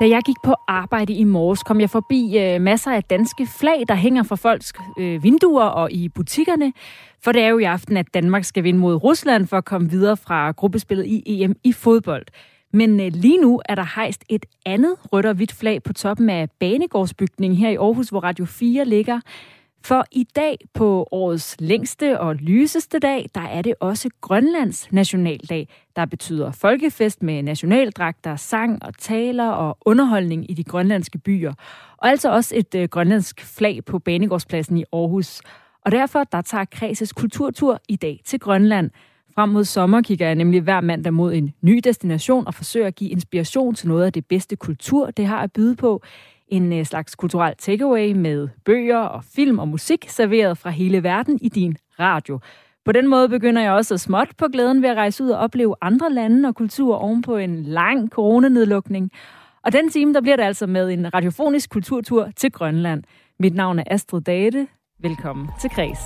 Da jeg gik på arbejde i morges, kom jeg forbi øh, masser af danske flag, der hænger fra folks øh, vinduer og i butikkerne. For det er jo i aften, at Danmark skal vinde mod Rusland for at komme videre fra gruppespillet i EM i fodbold. Men øh, lige nu er der hejst et andet rødt og hvidt flag på toppen af Banegårdsbygningen her i Aarhus, hvor Radio 4 ligger. For i dag på årets længste og lyseste dag, der er det også Grønlands nationaldag, der betyder folkefest med nationaldragter, sang og taler og underholdning i de grønlandske byer. Og altså også et øh, grønlandsk flag på Banegårdspladsen i Aarhus. Og derfor der tager Kreses kulturtur i dag til Grønland. Frem mod sommer kigger jeg nemlig hver mandag mod en ny destination og forsøger at give inspiration til noget af det bedste kultur, det har at byde på. En øh, slags kulturel takeaway med bøger og film og musik serveret fra hele verden i din radio. På den måde begynder jeg også at småt på glæden ved at rejse ud og opleve andre lande og kulturer oven på en lang coronanedlukning. Og den time, der bliver det altså med en radiofonisk kulturtur til Grønland. Mit navn er Astrid Date. Velkommen til Kreds.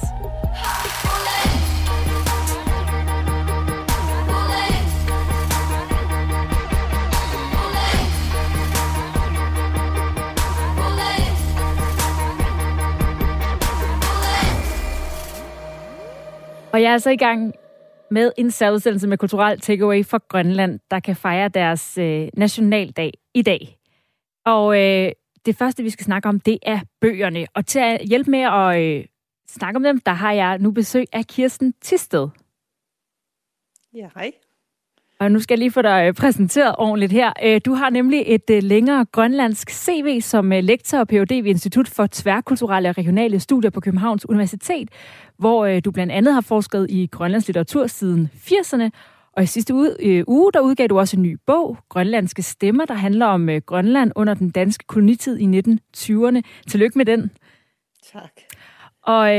Og jeg er altså i gang med en særudsendelse med kulturel takeaway fra Grønland, der kan fejre deres øh, nationaldag i dag. Og øh, det første, vi skal snakke om, det er bøgerne. Og til at hjælpe med at øh, snakke om dem, der har jeg nu besøg af Kirsten Tisted. Ja, hej. Og nu skal jeg lige få dig øh, præsenteret ordentligt her. Øh, du har nemlig et øh, længere grønlandsk CV som lektor og Ph.D. ved Institut for Tværkulturelle og Regionale Studier på Københavns Universitet, hvor du blandt andet har forsket i grønlandsk litteratur siden 80'erne. Og i sidste uge, uge der udgav du også en ny bog, Grønlandske Stemmer, der handler om Grønland under den danske kolonitid i 1920'erne. Tillykke med den. Tak. Og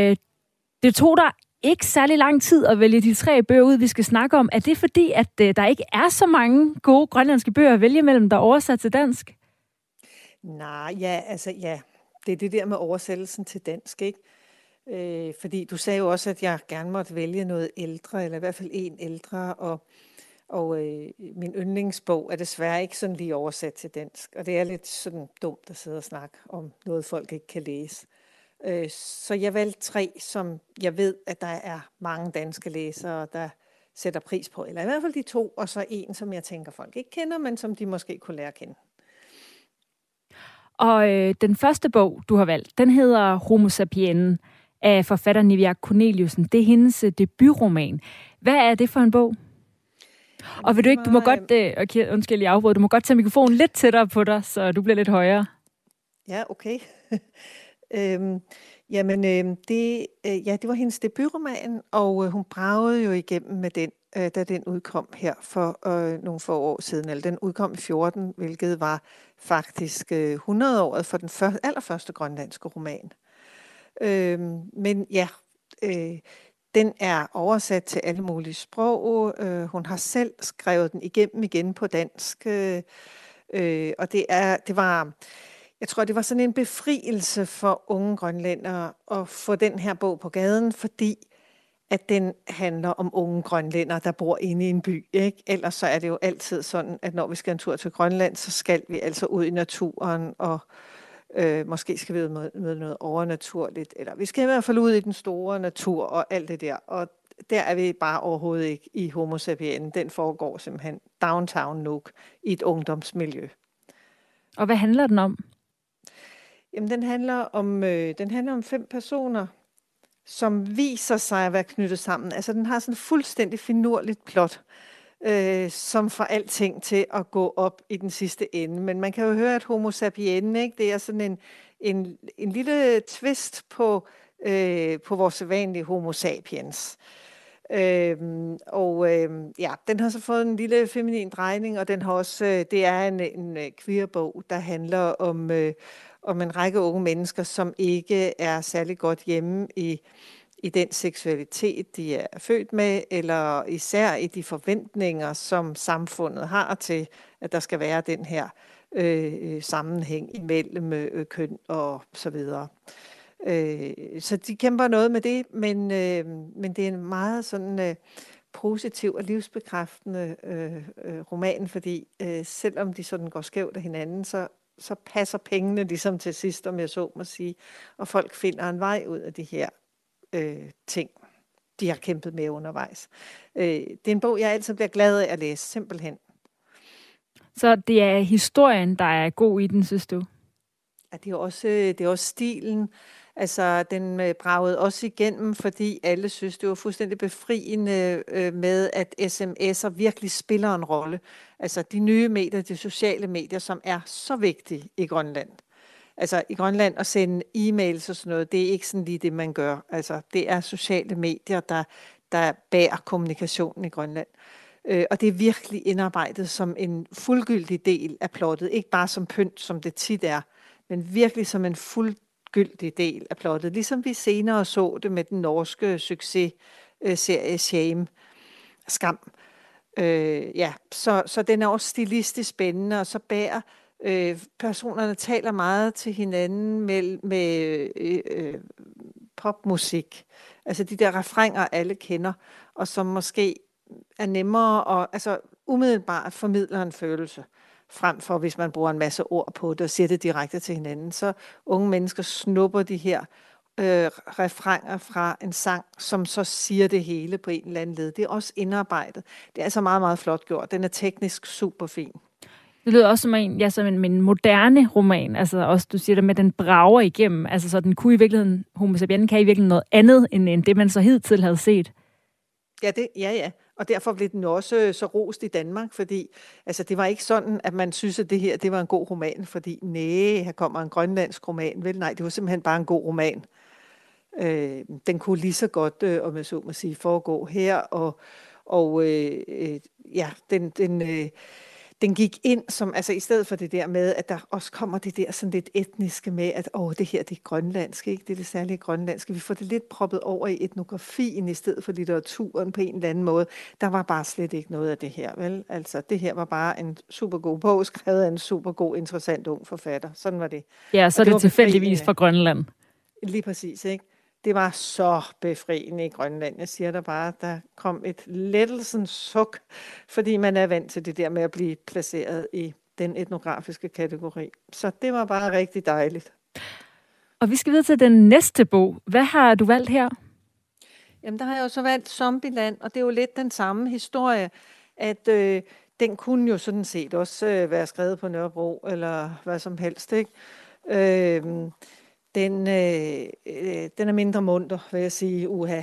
det tog dig ikke særlig lang tid at vælge de tre bøger ud, vi skal snakke om. Er det fordi, at øh, der ikke er så mange gode grønlandske bøger at vælge mellem, der er oversat til dansk? Nej, ja, altså ja. Det er det der med oversættelsen til dansk, ikke? Øh, fordi du sagde jo også, at jeg gerne måtte vælge noget ældre, eller i hvert fald en ældre, og, og øh, min yndlingsbog er desværre ikke sådan lige oversat til dansk. Og det er lidt sådan dumt at sidde og snakke om noget, folk ikke kan læse. Øh, så jeg valgte tre, som jeg ved, at der er mange danske læsere, der sætter pris på. Eller i hvert fald de to, og så en, som jeg tænker, folk ikke kender, men som de måske kunne lære at kende. Og øh, den første bog, du har valgt, den hedder Homo sapien af forfatter Nivia Corneliusen. Det er hendes øh, debutroman. Hvad er det for en bog? Og vil du ikke, du må godt, øh, okay, undskyld, jeg afbryder, du må godt tage mikrofonen lidt tættere på dig, så du bliver lidt højere. Ja, okay. Øhm, jamen, øhm, det, øh, ja, det var hendes debutroman, og øh, hun bragede jo igennem med den, øh, da den udkom her for øh, nogle få år siden. Eller den udkom i 14, hvilket var faktisk øh, 100-året for den første, allerførste grønlandske roman. Øhm, men ja, øh, den er oversat til alle mulige sprog. Øh, hun har selv skrevet den igennem igen på dansk. Øh, øh og det, er, det var jeg tror, det var sådan en befrielse for unge grønlændere at få den her bog på gaden, fordi at den handler om unge grønlændere, der bor inde i en by. Ikke? Ellers så er det jo altid sådan, at når vi skal en tur til Grønland, så skal vi altså ud i naturen, og øh, måske skal vi møde, noget overnaturligt, eller vi skal i hvert fald ud i den store natur og alt det der. Og der er vi bare overhovedet ikke i Homo sapien. Den foregår simpelthen downtown Nuuk i et ungdomsmiljø. Og hvad handler den om? Jamen, den handler om, øh, den handler om fem personer, som viser sig at være knyttet sammen. Altså, den har sådan et fuldstændig finurligt plot, øh, som får alting til at gå op i den sidste ende. Men man kan jo høre, at homo sapien, ikke? det er sådan en, en, en lille twist på, øh, på vores sædvanlige homo sapiens. Øhm, og øhm, ja, den har så fået en lille feminin drejning, og den har også, øh, det er en, en øh, queer bog, der handler om, øh, om en række unge mennesker, som ikke er særlig godt hjemme i, i den seksualitet, de er født med, eller især i de forventninger, som samfundet har til, at der skal være den her øh, øh, sammenhæng imellem øh, køn og så videre. Øh, så de kæmper noget med det, men, øh, men det er en meget sådan øh, positiv og livsbekræftende øh, øh, roman, fordi øh, selvom de sådan går skævt af hinanden, så, så passer pengene ligesom til sidst, om jeg så må sige, og folk finder en vej ud af de her øh, ting, de har kæmpet med undervejs. Øh, det er en bog, jeg altid bliver glad af at læse, simpelthen. Så det er historien, der er god i den, synes du? Ja, det er også, det er også stilen. Altså, den øh, bragede også igennem, fordi alle synes, det var fuldstændig befriende øh, med, at sms'er virkelig spiller en rolle. Altså, de nye medier, de sociale medier, som er så vigtige i Grønland. Altså, i Grønland at sende e-mails og sådan noget, det er ikke sådan lige det, man gør. Altså, det er sociale medier, der, der bærer kommunikationen i Grønland. Øh, og det er virkelig indarbejdet som en fuldgyldig del af plottet. Ikke bare som pynt, som det tit er, men virkelig som en fuld gyldig del af plottet, ligesom vi senere så det med den norske successerie Shame, Skam. Øh, ja, så, så den er også stilistisk spændende, og så bærer øh, personerne taler meget til hinanden med, med øh, øh, popmusik. Altså de der refrænger, alle kender, og som måske er nemmere og altså umiddelbart formidler en følelse frem for hvis man bruger en masse ord på det og siger det direkte til hinanden. Så unge mennesker snupper de her øh, refrænger fra en sang, som så siger det hele på en eller anden led. Det er også indarbejdet. Det er altså meget, meget flot gjort. Den er teknisk super fin. Det lyder også som en, ja, som en, en moderne roman. Altså også, du siger det med, den brager igennem. Altså så den kunne i virkeligheden, Homo sapien kan i virkeligheden noget andet, end, end det man så hidtil havde set. Ja, det, ja, ja. Og derfor blev den også øh, så rost i Danmark, fordi altså, det var ikke sådan, at man synes, at det her det var en god roman, fordi nej, her kommer en grønlandsk roman. Vel, nej, det var simpelthen bare en god roman. Øh, den kunne lige så godt, øh, om jeg så må sige, foregå her, og, og øh, øh, ja, den, den, øh, den gik ind som, altså i stedet for det der med, at der også kommer det der sådan lidt etniske med, at åh, det her det er grønlandsk, ikke? det er det særlige grønlandske. Vi får det lidt proppet over i etnografien i stedet for litteraturen på en eller anden måde. Der var bare slet ikke noget af det her, vel? Altså, det her var bare en super god bog, skrevet af en super god, interessant ung forfatter. Sådan var det. Ja, så er det, det tilfældigvis fra Grønland. Lige præcis, ikke? Det var så befriende i Grønland. Jeg siger der bare, der kom et lettelsens suk, fordi man er vant til det der med at blive placeret i den etnografiske kategori. Så det var bare rigtig dejligt. Og vi skal videre til den næste bog. Hvad har du valgt her? Jamen, der har jeg jo så valgt Zombieland, og det er jo lidt den samme historie, at øh, den kunne jo sådan set også øh, være skrevet på Nørrebro, eller hvad som helst, ikke? Øh, den, øh, øh, den er mindre munter, vil jeg sige, uha.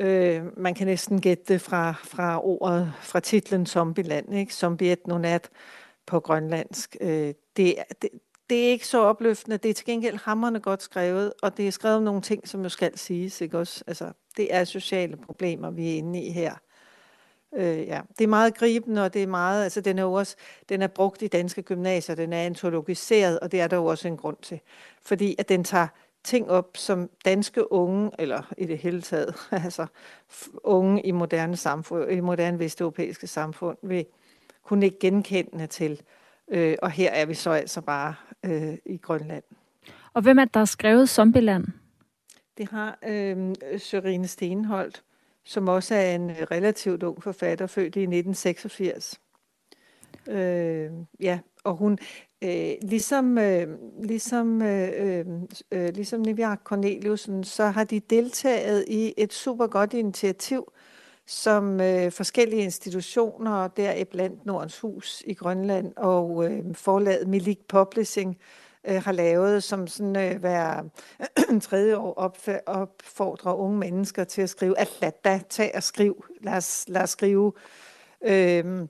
Øh, man kan næsten gætte det fra, fra ordet, fra titlen Zombieland, ikke? Zombie etnonat på grønlandsk. Øh, det, det, det er ikke så opløftende. Det er til gengæld hammerne godt skrevet, og det er skrevet om nogle ting, som jo skal siges, ikke også? Altså, det er sociale problemer, vi er inde i her. Øh, ja. Det er meget gribende, og det er meget, altså den er også, den er brugt i danske gymnasier, den er antologiseret, og det er der jo også en grund til. Fordi at den tager ting op, som danske unge, eller i det hele taget, altså unge i moderne samfund, i moderne vesteuropæiske samfund, vil kunne ikke genkende til. Øh, og her er vi så altså bare øh, i Grønland. Og hvem er der har skrevet Zombieland? Det har øh, Sørine Stenholdt, som også er en øh, relativt ung forfatter, født i 1986. Øh, ja, og hun, øh, ligesom, øh, ligesom, øh, øh, øh ligesom Nivia Corneliusen, så har de deltaget i et super godt initiativ, som øh, forskellige institutioner, der i blandt Nordens Hus i Grønland og øh, forlaget Milik Publishing, øh, Øh, har lavet, som sådan øh, hver tredje år opfordrer unge mennesker til at skrive, at lad da tage og skrive, lad os, lad os skrive. Øh,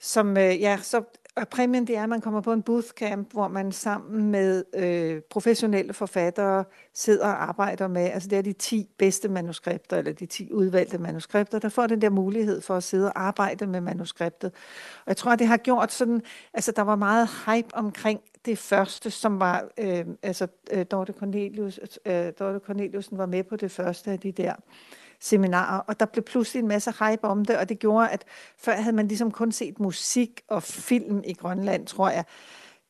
som, øh, ja, så og præmien det er, at man kommer på en bootcamp, hvor man sammen med øh, professionelle forfattere sidder og arbejder med, altså det er de 10 bedste manuskripter, eller de 10 udvalgte manuskripter, der får den der mulighed for at sidde og arbejde med manuskriptet. Og jeg tror, at det har gjort sådan, altså der var meget hype omkring det første, som var, øh, altså øh, Dorte, Cornelius, øh, Dorte Corneliusen var med på det første af de der seminarer, og der blev pludselig en masse hype om det, og det gjorde, at før havde man ligesom kun set musik og film i Grønland, tror jeg.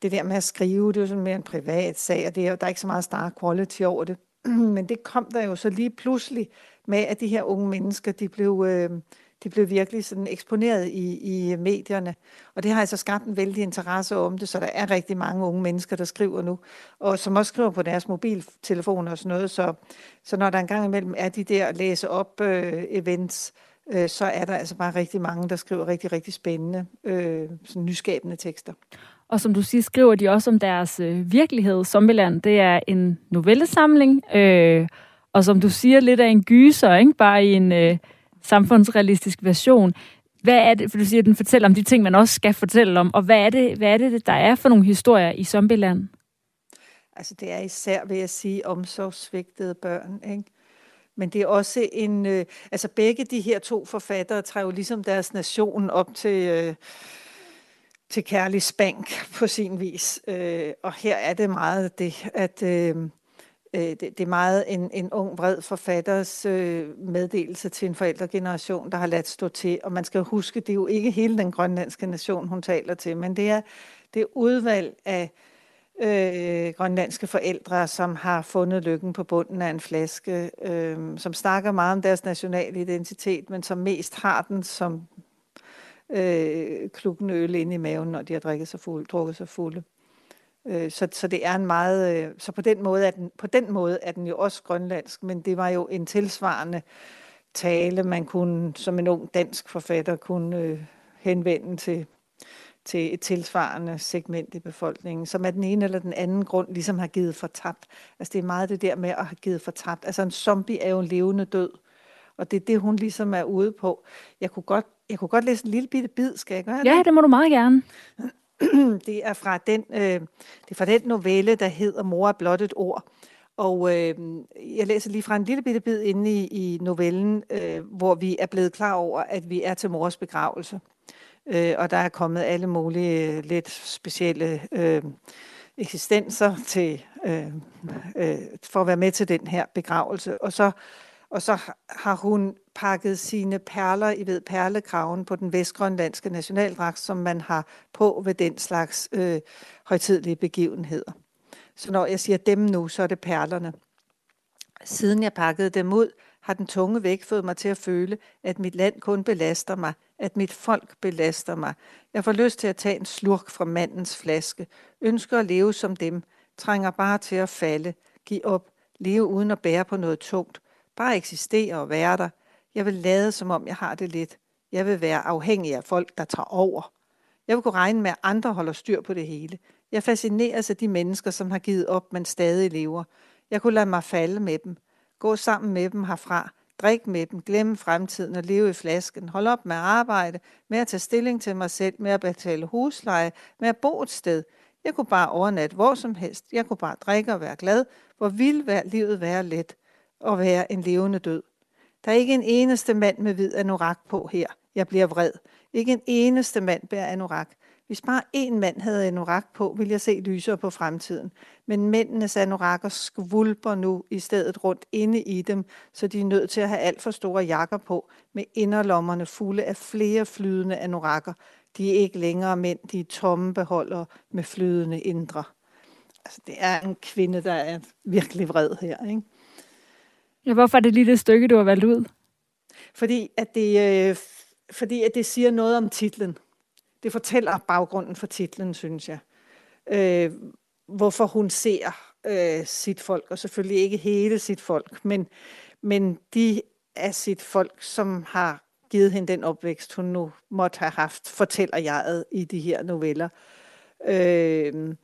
Det der med at skrive, det var sådan mere en privat sag, og det er, der er ikke så meget star quality over det. Men det kom der jo så lige pludselig med, at de her unge mennesker, de blev, øh, det blev virkelig sådan eksponeret i, i medierne. Og det har altså skabt en vældig interesse om det, så der er rigtig mange unge mennesker, der skriver nu, og som også skriver på deres mobiltelefoner og sådan noget. Så, så når der engang imellem er de der læse op øh, events, øh, så er der altså bare rigtig mange, der skriver rigtig, rigtig spændende, øh, sådan nyskabende tekster. Og som du siger, skriver de også om deres øh, virkelighed. Zombieland, det er en novellesamling, øh, og som du siger, lidt af en gyser, ikke? bare i en øh, samfundsrealistisk version. Hvad er det, for du siger, at den fortæller om de ting, man også skal fortælle om, og hvad er det, hvad er det der er for nogle historier i Zombieland? Altså det er især, vil jeg sige, omsorgsvigtede børn, ikke? Men det er også en, øh, altså begge de her to forfattere træver ligesom deres nation op til, øh, til kærlig spank på sin vis. Øh, og her er det meget det, at øh, øh, det, det er meget en, en ung, vred forfatters øh, meddelelse til en forældregeneration, der har ladt stå til. Og man skal jo huske, det er jo ikke hele den grønlandske nation, hun taler til, men det er det er udvalg af øh, grønlandske forældre, som har fundet lykken på bunden af en flaske, øh, som snakker meget om deres nationale identitet, men som mest har den som øh, klukken øl ind i maven, når de har drukket sig fuld, Drukket sig fulde. Øh, så, så det er en meget, øh, så på den, måde er den, på den måde er den jo også grønlandsk, men det var jo en tilsvarende tale, man kunne, som en ung dansk forfatter kunne øh, henvende til, til et tilsvarende segment i befolkningen, som af den ene eller den anden grund ligesom har givet for tabt. Altså det er meget det der med at have givet for tabt. Altså en zombie er jo en levende død, og det er det, hun ligesom er ude på. Jeg kunne godt, jeg kunne godt læse en lille bitte bid, skal jeg gøre det? Ja, det må du meget gerne. det er fra den, øh, det er fra den novelle, der hedder Mor er blot et ord. Og øh, jeg læser lige fra en lille bitte bid inde i, i novellen, øh, hvor vi er blevet klar over, at vi er til mors begravelse. Øh, og der er kommet alle mulige øh, lidt specielle øh, eksistenser til, øh, øh, for at være med til den her begravelse. Og så og så har hun pakket sine perler i ved perlekraven på den vestgrønlandske nationaldragt, som man har på ved den slags øh, højtidlige begivenheder. Så når jeg siger dem nu, så er det perlerne. Siden jeg pakkede dem ud, har den tunge væk fået mig til at føle, at mit land kun belaster mig, at mit folk belaster mig. Jeg får lyst til at tage en slurk fra mandens flaske, ønsker at leve som dem, trænger bare til at falde, give op, leve uden at bære på noget tungt, Bare eksistere og være der. Jeg vil lade, som om jeg har det lidt. Jeg vil være afhængig af folk, der tager over. Jeg vil kunne regne med, at andre holder styr på det hele. Jeg fascineres af de mennesker, som har givet op, men stadig lever. Jeg kunne lade mig falde med dem. Gå sammen med dem herfra. Drik med dem. Glemme fremtiden og leve i flasken. Hold op med at arbejde. Med at tage stilling til mig selv. Med at betale husleje. Med at bo et sted. Jeg kunne bare overnatte hvor som helst. Jeg kunne bare drikke og være glad. Hvor ville livet være let og være en levende død. Der er ikke en eneste mand med hvid anorak på her. Jeg bliver vred. Ikke en eneste mand bærer anorak. Hvis bare én mand havde anorak på, ville jeg se lysere på fremtiden. Men mændenes anorakker skvulper nu i stedet rundt inde i dem, så de er nødt til at have alt for store jakker på, med inderlommerne fulde af flere flydende anorakker. De er ikke længere mænd, de er tomme beholdere med flydende indre. Altså, det er en kvinde, der er virkelig vred her, ikke? Ja, hvorfor er det lige det stykke, du har valgt ud? Fordi at det, øh, fordi at det siger noget om titlen. Det fortæller baggrunden for titlen, synes jeg. Øh, hvorfor hun ser øh, sit folk, og selvfølgelig ikke hele sit folk, men, men de af sit folk, som har givet hende den opvækst, hun nu måtte have haft, fortæller jeg i de her noveller. Øh,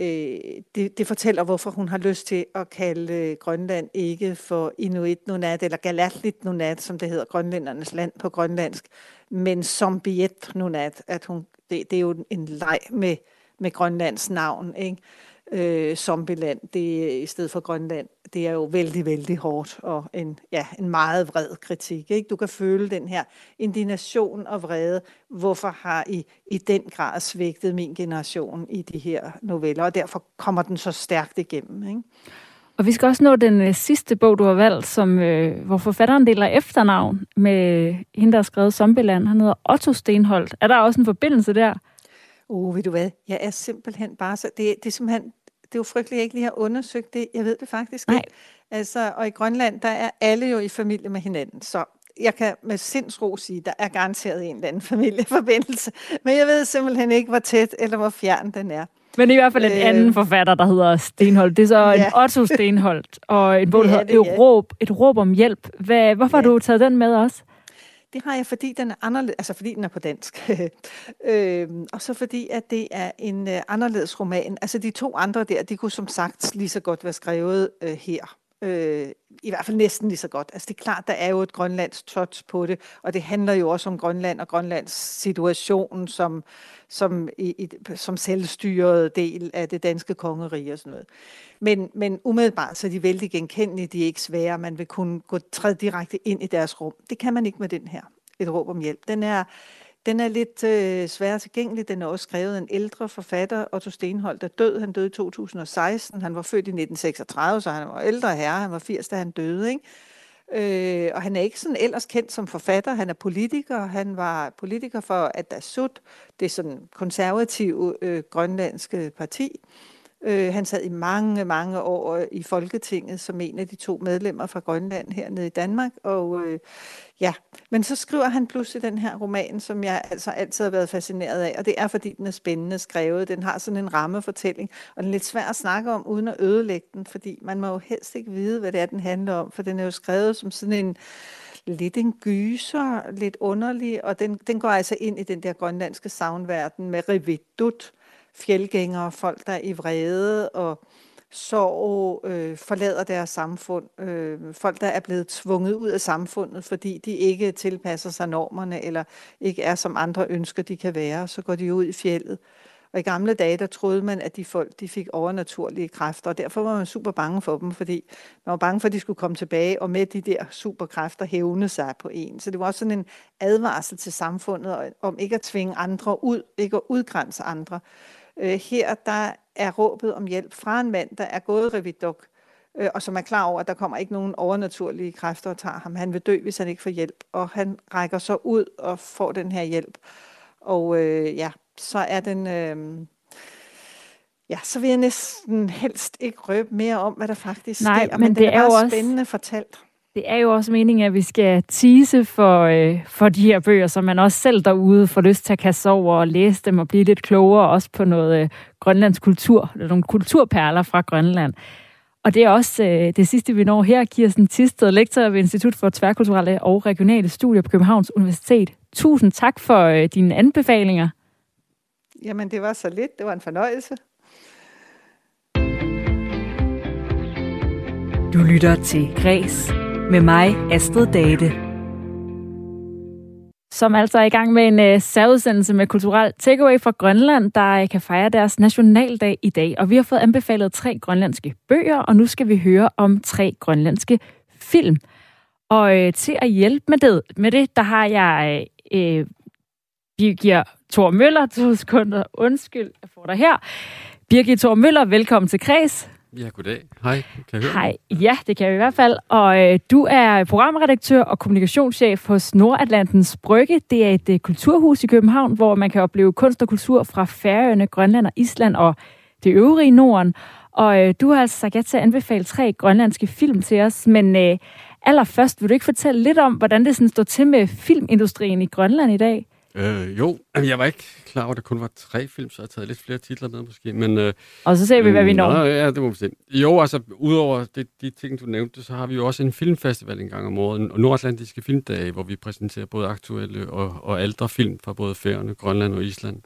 øh, det, det fortæller, hvorfor hun har lyst til at kalde øh, Grønland ikke for Inuit Nunat, eller Galatlit Nunat, som det hedder, grønlændernes land på grønlandsk, men som Biet Nunat, at hun, det, det er jo en leg med, med Grønlands navn, ikke? Øh, zombieland, det i stedet for Grønland, det er jo vældig, vældig hårdt og en, ja, en meget vred kritik. Ikke? Du kan føle den her indignation og vrede. Hvorfor har I i den grad svægtet min generation i de her noveller? Og derfor kommer den så stærkt igennem. Ikke? Og vi skal også nå den øh, sidste bog, du har valgt, som, øh, hvor forfatteren deler efternavn med øh, hende, der har skrevet Zombieland. Han hedder Otto Stenholdt. Er der også en forbindelse der? Uh, ved du hvad? Jeg er simpelthen bare så... Det, det er simpelthen... Det er jo frygteligt, at jeg ikke lige har undersøgt det. Jeg ved det faktisk Nej. ikke. Altså, og i Grønland, der er alle jo i familie med hinanden. Så jeg kan med sindsro sige, der er garanteret en eller anden familieforbindelse. Men jeg ved simpelthen ikke, hvor tæt eller hvor fjern den er. Men i hvert fald en øh, anden forfatter, der hedder Stenholdt. Det er så ja. en Otto Stenholdt, og en bog, der hedder et, råb, et råb om hjælp. Hvad, hvorfor ja. har du taget den med også? Det har jeg, fordi den er anderledes, altså fordi den er på dansk. øhm, og så fordi, at det er en øh, anderledes roman. Altså de to andre der, de kunne som sagt lige så godt være skrevet øh, her. Øh, I hvert fald næsten lige så godt. Altså det er klart, der er jo et grønlands touch på det, og det handler jo også om Grønland og Grønlands situation som, som, i, i, som selvstyret del af det danske kongerige og sådan noget. Men, men umiddelbart så er de vældig genkendelige, de er ikke svære, man vil kunne gå træde direkte ind i deres rum. Det kan man ikke med den her, et råb om hjælp. Den er, den er lidt øh, svær tilgængelig. Den er også skrevet af en ældre forfatter, Otto Stenhold, der døde. Han døde i 2016. Han var født i 1936, så han var ældre herre. Han var 80, da han døde. Ikke? Øh, og han er ikke sådan ellers kendt som forfatter. Han er politiker. Han var politiker for Adasut, det er sådan konservative øh, grønlandske parti. Øh, Øh, han sad i mange, mange år i Folketinget som en af de to medlemmer fra Grønland hernede i Danmark. Og øh, ja, men så skriver han pludselig den her roman, som jeg altså altid har været fascineret af. Og det er, fordi den er spændende skrevet. Den har sådan en rammefortælling, og den er lidt svær at snakke om, uden at ødelægge den, fordi man må jo helst ikke vide, hvad det er, den handler om, for den er jo skrevet som sådan en lidt en gyser, lidt underlig, og den, den går altså ind i den der grønlandske savnverden med revidut, fjeldgængere, folk der er i vrede og sorg, øh, forlader deres samfund. Øh, folk, der er blevet tvunget ud af samfundet, fordi de ikke tilpasser sig normerne, eller ikke er som andre ønsker, de kan være. Så går de ud i fjellet. Og i gamle dage, der troede man, at de folk de fik overnaturlige kræfter, og derfor var man super bange for dem, fordi man var bange for, at de skulle komme tilbage, og med de der superkræfter hævne sig på en. Så det var også sådan en advarsel til samfundet om ikke at tvinge andre ud, ikke at udgrænse andre. Øh, her der er råbet om hjælp fra en mand, der er gået revidok, øh, og som er klar over, at der kommer ikke nogen overnaturlige kræfter og tager ham. Han vil dø, hvis han ikke får hjælp, og han rækker så ud og får den her hjælp. Og øh, ja, så er den... Øh, Ja, så vil jeg næsten helst ikke røbe mere om, hvad der faktisk Nej, sker, men, men det er, er jo også spændende fortalt. Det er jo også meningen, at vi skal tease for, øh, for de her bøger, så man også selv derude får lyst til at kaste over og læse dem og blive lidt klogere også på noget øh, grønlandsk kultur, eller nogle kulturperler fra Grønland. Og det er også øh, det sidste, vi når her. Kirsten Tisted, lektor ved Institut for Tværkulturelle og Regionale Studier på Københavns Universitet. Tusind tak for øh, dine anbefalinger. Jamen, det var så lidt. Det var en fornøjelse. Du lytter til Græs med mig, Astrid Date. Som altså er i gang med en uh, særudsendelse med kulturel takeaway fra Grønland, der uh, kan fejre deres nationaldag i dag. Og vi har fået anbefalet tre grønlandske bøger, og nu skal vi høre om tre grønlandske film. Og uh, til at hjælpe med det, med det der har jeg uh, Birgir Thor Møller. To sekunder. Undskyld, jeg får dig her. Birgit Thor Møller, velkommen til Kreds. Ja, goddag. Hej, kan jeg høre Hej, ja, det kan jeg i hvert fald. Og øh, du er programredaktør og kommunikationschef hos Nordatlantens Brygge. Det er et øh, kulturhus i København, hvor man kan opleve kunst og kultur fra Færøerne, Grønland og Island og det øvrige Norden. Og øh, du har altså sagt ja til at anbefale tre grønlandske film til os, men øh, allerførst vil du ikke fortælle lidt om, hvordan det sådan står til med filmindustrien i Grønland i dag? Øh, jo, jeg var ikke klar over, at der kun var tre film, så jeg har taget lidt flere titler med måske. Men, øh, og så ser vi, hvad vi når. Nå, ja, det må vi se. Jo, altså, udover det, de ting, du nævnte, så har vi jo også en filmfestival en gang om året, og Nordatlantiske Filmdage, hvor vi præsenterer både aktuelle og, og ældre film fra både Færøerne, Grønland og Island.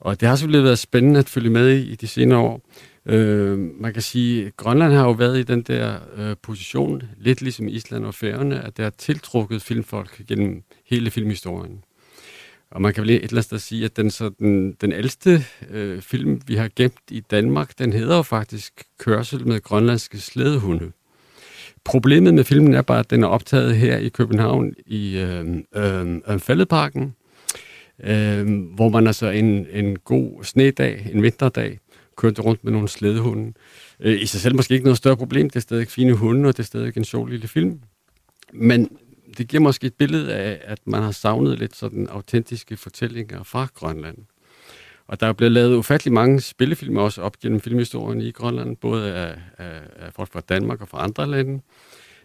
Og det har selvfølgelig været spændende at følge med i, i de senere år. Øh, man kan sige, at Grønland har jo været i den der øh, position, lidt ligesom Island og Færøerne, at der har tiltrukket filmfolk gennem hele filmhistorien. Og man kan vel et eller andet sted sige, at den, så den, den ældste øh, film, vi har gemt i Danmark, den hedder jo faktisk Kørsel med grønlandske slædehunde. Problemet med filmen er bare, at den er optaget her i København i øh, øh, øh, Fælledparken, øh, hvor man altså en, en god snedag, en vinterdag, kørte rundt med nogle slædehunde. Øh, I sig selv måske ikke noget større problem, det er stadig fine hunde, og det er stadig en sjov lille film. Men det giver måske et billede af, at man har savnet lidt sådan autentiske fortællinger fra Grønland. Og der er blevet lavet ufattelig mange spillefilm også op gennem filmhistorien i Grønland, både af, af, af folk fra Danmark og fra andre lande.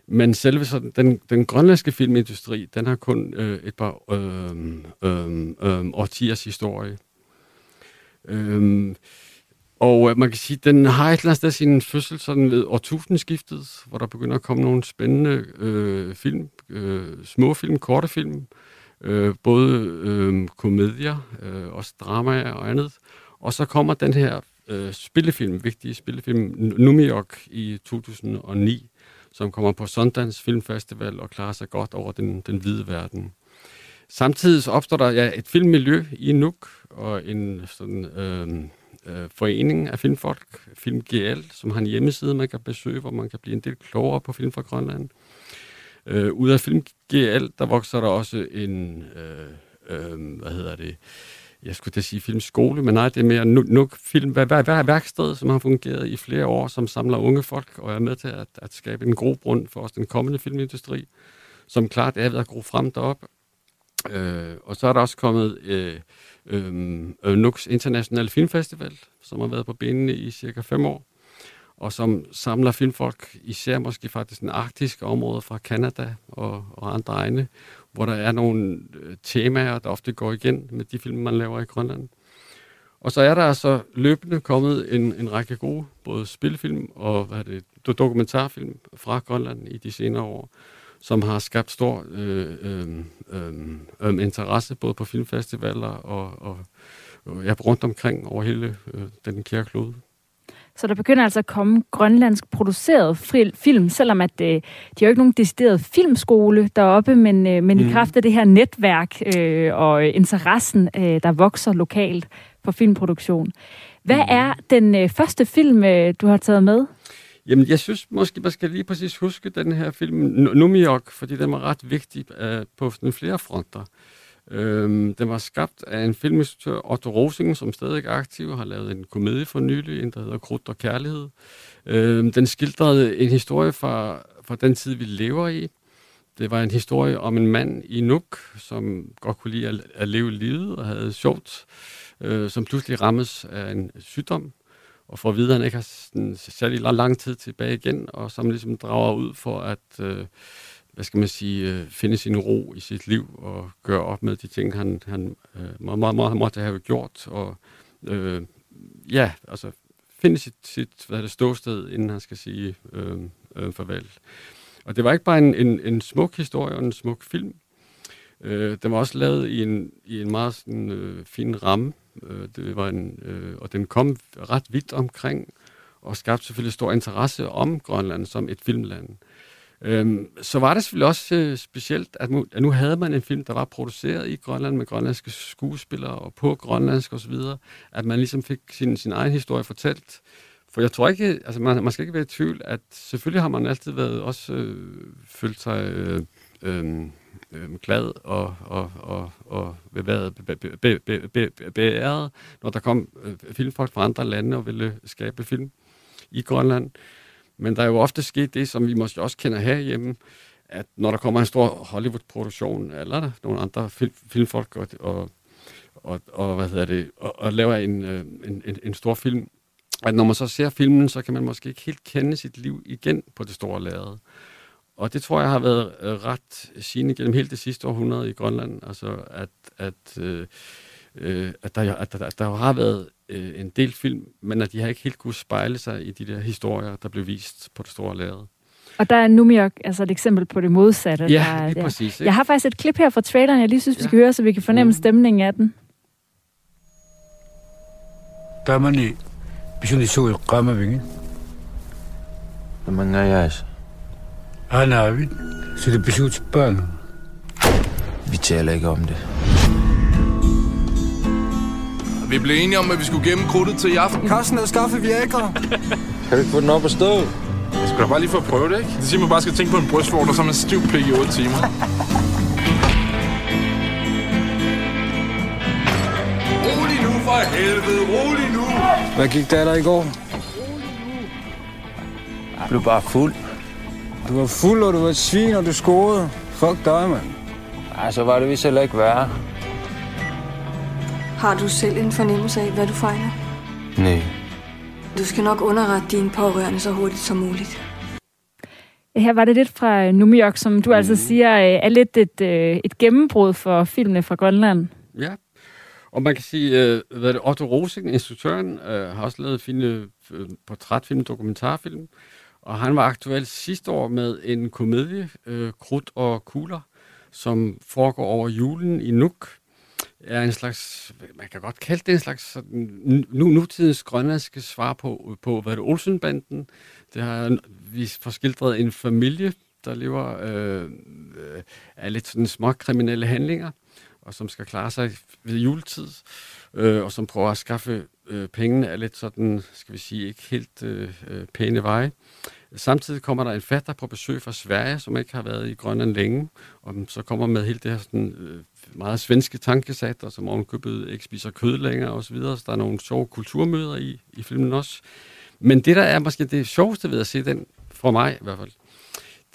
Men selve sådan, den, den grønlandske filmindustri, den har kun øh, et par øh, øh, øh, årtiers historie. Øh, og øh, man kan sige, den har et eller andet sted sin fødsel sådan ved årtusindskiftet, hvor der begynder at komme nogle spændende øh, film, øh, små film, korte film, øh, både øh, komedier, øh, også dramaer og andet. Og så kommer den her øh, spillefilm, vigtige spillefilm, Numiok i 2009, som kommer på Sundance Filmfestival og klarer sig godt over den, den hvide verden. Samtidig så opstår der ja, et filmmiljø i Nuuk og en sådan, øh, øh, forening af filmfolk, Film GL, som har en hjemmeside, man kan besøge, hvor man kan blive en del klogere på film fra Grønland. Øh, Øh, ud af Film GL, der vokser der også en, øh, øh, hvad hedder det, jeg skulle da sige filmskole, men nej, det er mere nu film, hvad, hvad, hver værksted, som har fungeret i flere år, som samler unge folk og er med til at, at skabe en grobund for os, den kommende filmindustri, som klart er ved at gro frem derop. Øh, og så er der også kommet øh, øh, Nux International Filmfestival, som har været på benene i cirka fem år, og som samler filmfolk, især måske faktisk den arktiske område fra Kanada og, og andre egne, hvor der er nogle øh, temaer, der ofte går igen med de film, man laver i Grønland. Og så er der altså løbende kommet en, en række gode, både spilfilm og hvad er det, dokumentarfilm fra Grønland i de senere år, som har skabt stor øh, øh, øh, interesse både på filmfestivaler og, og, og ja, rundt omkring over hele øh, den kære klode. Så der begynder altså at komme grønlandsk produceret film, selvom at øh, de har jo ikke nogen decideret filmskole deroppe, men, øh, men mm. i kraft af det her netværk øh, og interessen, øh, der vokser lokalt for filmproduktion. Hvad mm. er den øh, første film, øh, du har taget med? Jamen, jeg synes måske, man skal lige præcis huske den her film, Numiok, fordi den var ret vigtig uh, på flere fronter. Øhm, den var skabt af en filminstruktør, Otto Rosingen, som stadig er aktiv, har lavet en komedie for nylig, en der hedder Krudt og Kærlighed. Øhm, den skildrede en historie fra, fra den tid, vi lever i. Det var en historie om en mand i Nuk, som godt kunne lide at, at leve livet og havde sjovt, øh, som pludselig rammes af en sygdom, og får at vide, at han ikke har sådan, særlig lang tid tilbage igen, og som ligesom drager ud for at, øh, hvad skal man sige, øh, finde sin ro i sit liv, og gøre op med de ting, han, han øh, må, må, må, måtte have gjort, og øh, ja, altså finde sit, sit hvad det, ståsted, inden han skal sige øh, øh, farvel. Og det var ikke bare en, en, en smuk historie og en smuk film. Øh, den var også lavet i en, i en meget sådan, øh, fin ramme, Øh, det var en, øh, og den kom ret vidt omkring, og skabte selvfølgelig stor interesse om Grønland som et filmland. Øhm, så var det selvfølgelig også øh, specielt, at nu, at nu havde man en film, der var produceret i Grønland med grønlandske skuespillere og på grønlandsk osv., at man ligesom fik sin, sin egen historie fortalt. For jeg tror ikke, altså man, man skal ikke være i tvivl, at selvfølgelig har man altid været også øh, følt sig øh, øh, øh, glad og, og, og, og været beæret, når der kom øh, filmfolk fra andre lande og ville skabe film i Grønland. Men der er jo ofte sket det, som vi måske også kender herhjemme, at når der kommer en stor Hollywood-produktion, eller der nogle andre fil, filmfolk og, og, og, og, hvad hedder det, og, og laver en, øh, en, en, en stor film, at når man så ser filmen, så kan man måske ikke helt kende sit liv igen på det store lærred. Og det tror jeg har været øh, ret sigende gennem hele det sidste århundrede i Grønland, altså at, at, øh, øh at, der, at, der, at der har været øh, en del film, men at de har ikke helt kunne spejle sig i de der historier, der blev vist på det store lærred. Og der er Numiok altså et eksempel på det modsatte. Ja, der, lige præcis. Ikke? Jeg har faktisk et klip her fra traileren, jeg lige synes, vi skal høre, så vi kan fornemme mm. stemningen af den. Isul qama bingin. Mangayas. Anna, så det besluttes børn. Vi taler ikke om det. Vi blev enige om, at vi skulle gemme krudtet til i aften. Carsten havde skaffet Viagra. kan du ikke få den op at stå? Jeg skulle da bare lige få at prøve det, ikke? Det siger, man bare skal tænke på en brystvorter, så er man stiv plik i 8 timer. rolig nu, for helvede, rolig nu! Hvad gik der der i går? Jeg blev bare fuld. Du var fuld, og du var et svin, og du scorede. Fuck dig, mand. Ej, så var det vist heller ikke værre. Har du selv en fornemmelse af, hvad du fejler? Nej. Du skal nok underrette dine pårørende så hurtigt som muligt. Her var det lidt fra New York, som du mm. altså siger øh, er lidt et, øh, et gennembrud for filmene fra Grønland. Ja, og man kan sige, øh, hvad det, Otto Rosing, instruktøren, øh, har også lavet fine øh, portrætfilm, dokumentarfilm, og han var aktuel sidste år med en komedie, øh, Krudt og Kugler, som foregår over julen i Nuuk. Er en slags, man kan godt kalde det en slags sådan, nu, nutidens grønlandske svar på, på hvad det Olsenbanden. Det har vi forskildret en familie, der lever øh, af lidt sådan små kriminelle handlinger, og som skal klare sig ved juletid, øh, og som prøver at skaffe øh, pengene af lidt sådan, skal vi sige, ikke helt øh, øh pæne veje. Samtidig kommer der en fatter på besøg fra Sverige, som ikke har været i Grønland længe, og så kommer med hele det her sådan, øh, meget svenske tankesat, og som ovenkøbet ikke spiser kød længere osv., så, så der er nogle sjove kulturmøder i, i filmen også. Men det, der er måske det sjoveste ved at se den, for mig i hvert fald,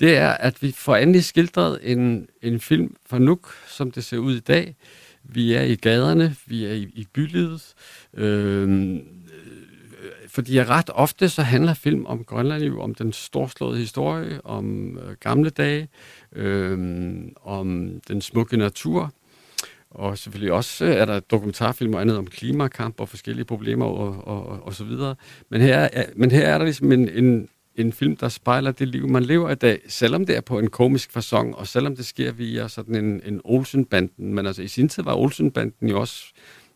det er, at vi får endelig skildret en, en film fra Nuuk, som det ser ud i dag. Vi er i gaderne, vi er i, i bylivet. Øhm, øh, fordi ret ofte så handler film om Grønland jo om den storslåede historie, om øh, gamle dage, øh, om den smukke natur, og selvfølgelig også øh, er der dokumentarfilm og andet om klimakamp og forskellige problemer og, og, og, og så videre. Men her, er, men her er der ligesom en, en, en film, der spejler det liv, man lever i dag, selvom det er på en komisk fasong, og selvom det sker via sådan en, en Olsenbanden. Men altså i sin tid var Olsenbanden jo også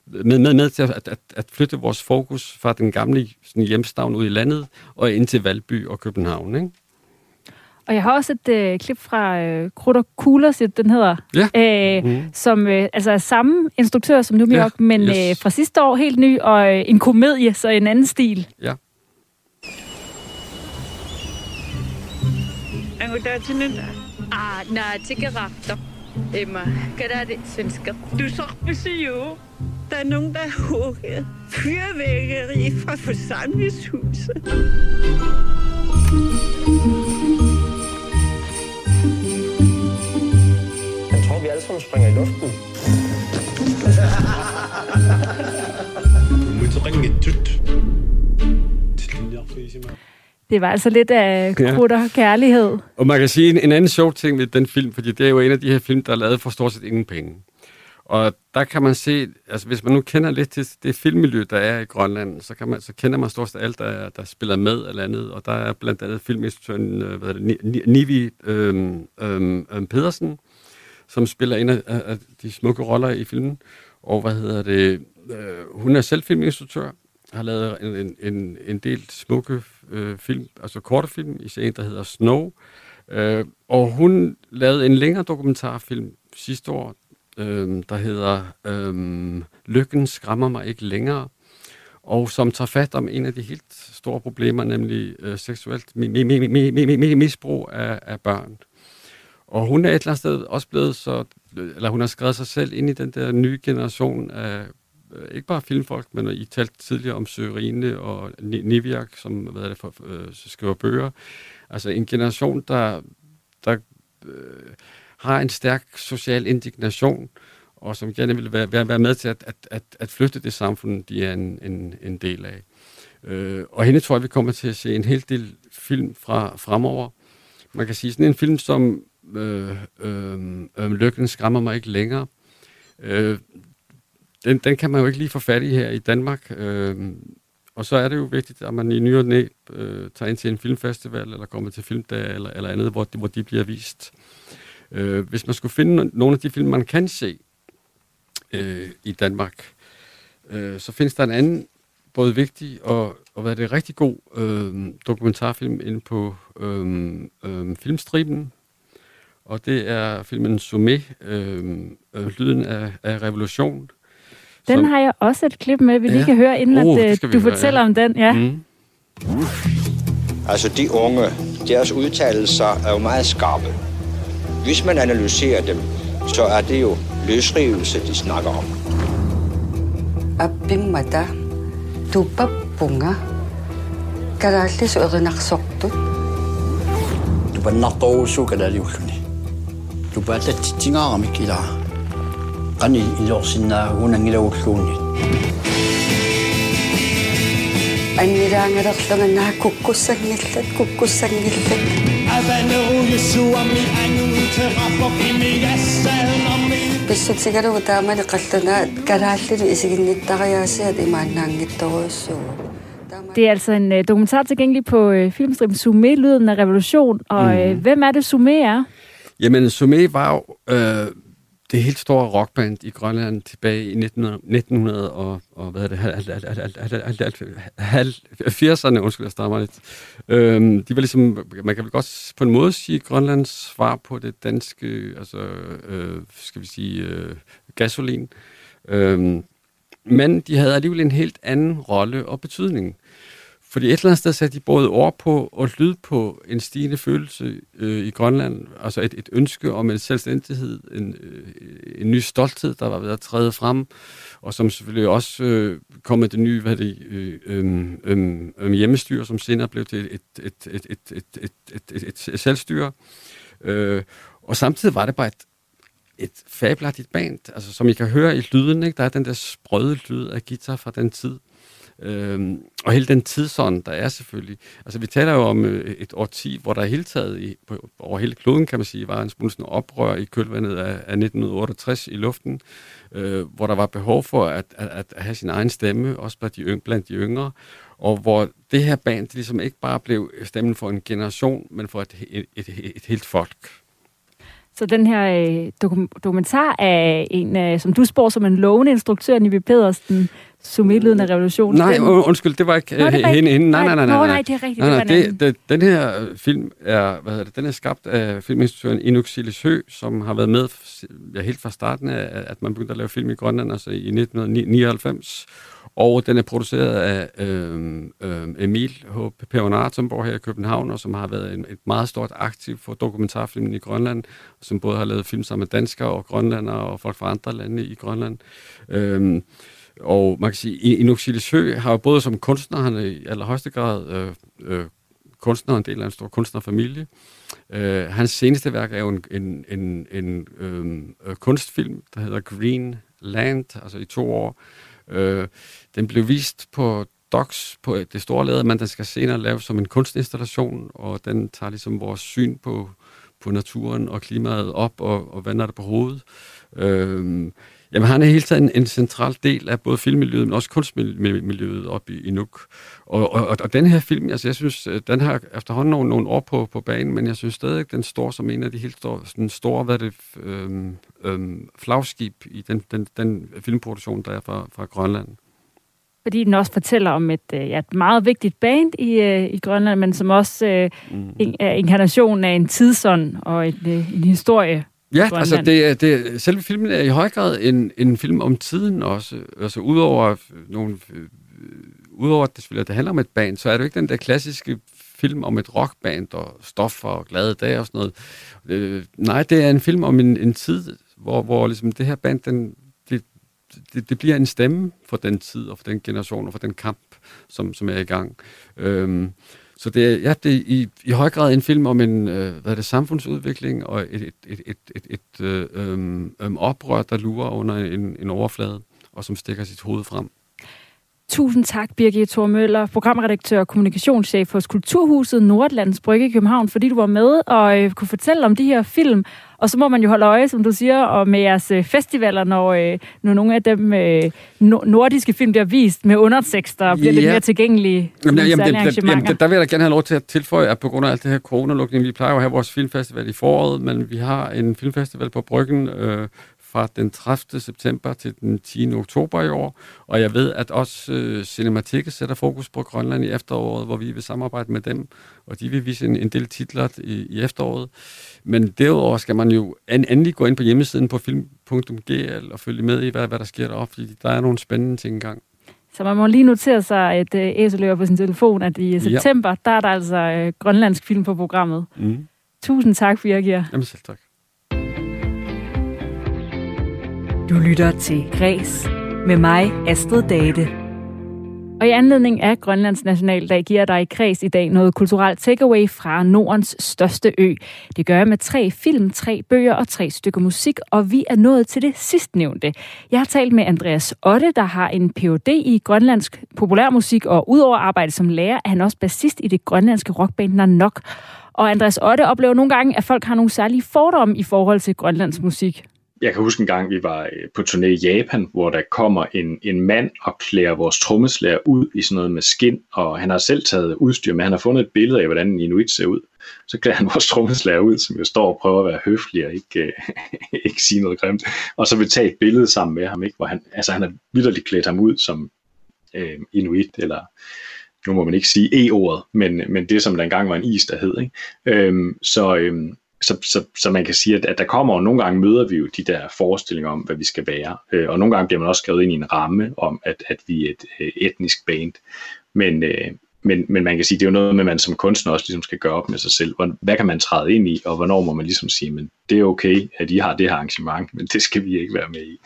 med, med, med til at, at, at flytte vores fokus fra den gamle sådan, hjemstavn ud i landet og ind til Valby og København. Ikke? Og jeg har også et øh, klip fra øh, Krutter Kugler, den hedder, ja. øh, mm. som øh, altså er samme instruktør som New York, ja. men yes. øh, fra sidste år helt ny, og øh, en komedie, så en anden stil. Ja. Ah, na tigerafter. Emma, kan det svensker? Du så jo. Der er nogen, der har hugget fyrvækkeri fra forsamlingshuset. Sammen springer i luften. Det var altså lidt af krutter ja. kærlighed. Og man kan sige en, en anden sjov ting ved den film, fordi det er jo en af de her film, der er lavet for stort set ingen penge. Og der kan man se, altså hvis man nu kender lidt til det filmmiljø, der er i Grønland, så, kan man, så kender man stort set alt, der, der spiller med eller andet. Og der er blandt andet filminstruktøren øh, Nivi øhm, øhm, øhm, Pedersen, som spiller en af, af de smukke roller i filmen. Og hvad hedder det? Øh, hun er selv filminstruktør, har lavet en, en, en, en del smukke øh, film, altså korte film, i en, der hedder Snow. Øh, og hun lavede en længere dokumentarfilm sidste år, øh, der hedder øh, Lykken skræmmer mig ikke længere, og som tager fat om en af de helt store problemer, nemlig øh, seksuelt misbrug af, af børn. Og hun er et eller andet sted også blevet så, eller hun har skrevet sig selv ind i den der nye generation af, øh, ikke bare filmfolk, men I talt tidligere om Sørine og Niviak, som hvad er det for, øh, skriver bøger. Altså en generation, der, der øh, har en stærk social indignation, og som gerne vil være, være, være med til at, at, at, at flytte det samfund, de er en, en, en del af. Øh, og hende tror jeg, vi kommer til at se en hel del film fra fremover. Man kan sige, sådan en film som øh, øh, øh, Lykken skræmmer mig ikke længere. Øh, den, den kan man jo ikke lige få fat i her i Danmark. Øh, og så er det jo vigtigt, at man i ny og næ, øh, tager ind til en filmfestival, eller kommer til filmdag, eller, eller andet, hvor de, hvor de bliver vist. Øh, hvis man skulle finde nogle af de film, man kan se øh, i Danmark, øh, så findes der en anden både vigtig og, og hvad er det, rigtig god øh, dokumentarfilm inde på øh, øh, filmstriben og det er filmen Sumé, øh, øh, Lyden af, af Revolution. Den som, har jeg også et klip med, vi ja. lige kan høre, inden oh, at, øh, du høre, fortæller ja. om den. Ja. Mm. Altså de unge, deres udtalelser er jo meget skarpe. Hvis man analyserer dem, så er det jo løsrivelse, de snakker om. Abimada, du babunga, karalis ørenaksoktut. Du var nattårsug, eller det er jo тупааллатситсигаарамик ила qani ilorsinnaagunangilagullуунни аннилаангалерлунганаа куккуссангиллат куккуссангиллат писсутигалугу таамали қаллунаа калааллили исигинниттариаасиат имааннаангитторуйуссугу Det er altså en øh, dokumentar tilgængelig på øh, filmstriben Sumé, Lyden af Revolution. Og Mm. øh, hvem er det, Sumé er? Jamen, Sumé var jo øh, det helt store rockband i Grønland tilbage i 1900, 1900 og, og hvad er det, 80'erne, undskyld, jeg stammer lidt. Øhm, de var ligesom, man kan vel godt på en måde sige, Grønlands svar på det danske, altså, øh, skal vi sige, øh, gasolin. Øhm, men de havde alligevel en helt anden rolle og betydning. Fordi et eller andet sted satte de både ord på og lyd på en stigende følelse øh, i Grønland, altså et, et ønske om en selvstændighed, en, øh, en ny stolthed, der var ved at træde frem, og som selvfølgelig også øh, kom med det nye hvad det, øh, øh, øh, øh, hjemmestyre, som senere blev til et, et, et, et, et, et, et, et, et, et selvstyre. Øh, og samtidig var det bare et, et fabelagtigt band, altså som I kan høre i lyden, ikke? der er den der sprøde lyd af guitar fra den tid. Øhm, og hele den tidsånd, der er selvfølgelig. Altså vi taler jo om øh, et årti, hvor der hele taget i, på, over hele kloden, kan man sige, var en smule sådan oprør i kølvandet af, af 1968 i luften, øh, hvor der var behov for at, at, at have sin egen stemme, også blandt de, yng, blandt de yngre, og hvor det her band ligesom ikke bare blev stemmen for en generation, men for et, et, et, et, helt folk. Så den her øh, dokum- dokumentar er en, øh, som du spår som en lovende instruktør, Nivi Pedersen, Sumé, Lyden af Revolution. Nej, undskyld, det var ikke Nå, det var øh, hende. hende. Nej, nej, nej, nej. Nå, nej, det er rigtigt, Nej, nej, det, det, den her øh, film er, hvad hedder det, den er skabt af filminstruktøren Inuk Silishø, som har været med ja, helt fra starten af, at man begyndte at lave film i Grønland, altså i 1999. Og den er produceret af øh, øh, Emil H. Peonar, som bor her i København, og som har været en, et meget stort aktiv for dokumentarfilmen i Grønland, som både har lavet film sammen med danskere og grønlandere og folk fra andre lande i Grønland. Øh, og man kan sige, Inuk Silishø har jo både som kunstner, han er i allerhøjeste grad øh, øh, kunstner, en del af en stor kunstnerfamilie. Øh, hans seneste værk er jo en, en, en, en øhm, øh, kunstfilm, der hedder Green Land, altså i to år. Øh, den blev vist på Docs på det store lade, men den skal senere laves som en kunstinstallation, og den tager ligesom vores syn på, på naturen og klimaet op og, og vender det på hovedet. Øh, Jamen, han er hele tiden en, en central del af både filmmiljøet, men også kunstmiljøet op i, i Nuuk. Og, og, og, den her film, altså jeg synes, øh, den har efterhånden nogle, nogle år på, på banen, men jeg synes stadig, den står som en af de helt store, sådan store hvad det, øhm, øhm, flagskib i den, den, den filmproduktion, der er fra, fra Grønland. Fordi den også fortæller om et, øh, ja, et meget vigtigt band i, øh, i Grønland, men som også øh, Mm. en, er inkarnationen af en tidsånd og øh, en historie. Ja, Grønland. altså det, det, selve filmen er i høj grad en, en film om tiden også. Altså udover nogle, øh, udover at det, selvfølgelig, at det handler om et band, så er det jo ikke den der klassiske film om et rockband og stoffer og glade dage og sådan noget. Øh, nej, det er en film om en, en tid, hvor, hvor ligesom det her band, den, det, det, det bliver en stemme for den tid og for den generation og for den kamp, som, som er i gang. Øhm, så det er, ja, det er i, i høj grad en film om en øh, hvad er det, samfundsudvikling og et, et, et, et, et, et øh, øh, øhm, oprør, der lurer under en, en overflade, og som stikker sit hoved frem. Tusind tak, Birgit Thor Møller, programredaktør og kommunikationschef hos Kulturhuset Nordlands Brygge i København, fordi du var med og øh, kunne fortælle om de her film. Og så må man jo holde øje, som du siger, og med jeres øh, festivaler, når, øh, når nogle af dem øh, no- nordiske film bliver vist med undertekster og bliver lidt Ja. mere tilgængelige. til Jamen, jamen, det, det, jamen det, der vil jeg da gerne have lov til at tilføje, at på grund af alt det her coronalukning, vi plejer jo at have vores filmfestival i foråret, men vi har en filmfestival på Bryggen øh, fra den 30. september til den 10. oktober i år, og jeg ved, at også øh, sætter fokus på Grønland i efteråret, hvor vi vil samarbejde med dem, og de vil vise en, en del titler i, i efteråret. Men derudover skal man jo endelig gå ind på hjemmesiden på film.gl og følge med i, hvad, hvad der sker deroppe, fordi der er nogle spændende ting engang. Så man må lige notere sig et øh, æseløber på sin telefon, at i september, ja. der er der altså øh, grønlandsk film på programmet. Mm. Tusind tak, Birgir. Jamen selv tak. Du lytter til Græs med mig, Astrid Date. Og i anledning af Grønlands Nationaldag giver dig i Kreds i dag noget kulturelt takeaway fra Nordens største ø. Det gør jeg med tre film, tre bøger og tre stykker musik, og vi er nået til det sidstnævnte. Jeg har talt med Andreas Otte, der har en Ph.D. i grønlandsk populærmusik, og udover arbejde som lærer, er han også bassist i det grønlandske rockband Nanok. Og Andreas Otte oplever nogle gange, at folk har nogle særlige fordomme i forhold til grønlandsk musik jeg kan huske en gang, vi var øh, på turné i Japan, hvor der kommer en, en mand og klæder vores trommeslager ud i sådan noget med skin, og han har selv taget udstyr med, han har fundet et billede af, hvordan en inuit ser ud. Så klæder han vores trommeslager ud, som jo står og prøver at være høflig og ikke, øh, ikke sige noget grimt, og så vil tage et billede sammen med ham, ikke? hvor han, altså han har vidderligt klædt ham ud som øh, inuit, eller nu må man ikke sige e-ordet, men, men det som der engang var en is, der hed. Ikke? Øhm, så, øhm, så, så, så man kan sige, at, at der kommer og nogle gange møder vi jo de der forestillinger om, hvad vi skal være. Øh, og nogle gange bliver man også skrevet ind i en ramme om, at, at vi er et øh, etnisk band. Men, øh, men, men man kan sige, det er jo noget med, at man som kunstner også ligesom skal gøre op med sig selv. Hvad kan man træde ind i, og hvornår må man ligesom sige, men det er okay, at I har det her arrangement, men det skal vi ikke være med i.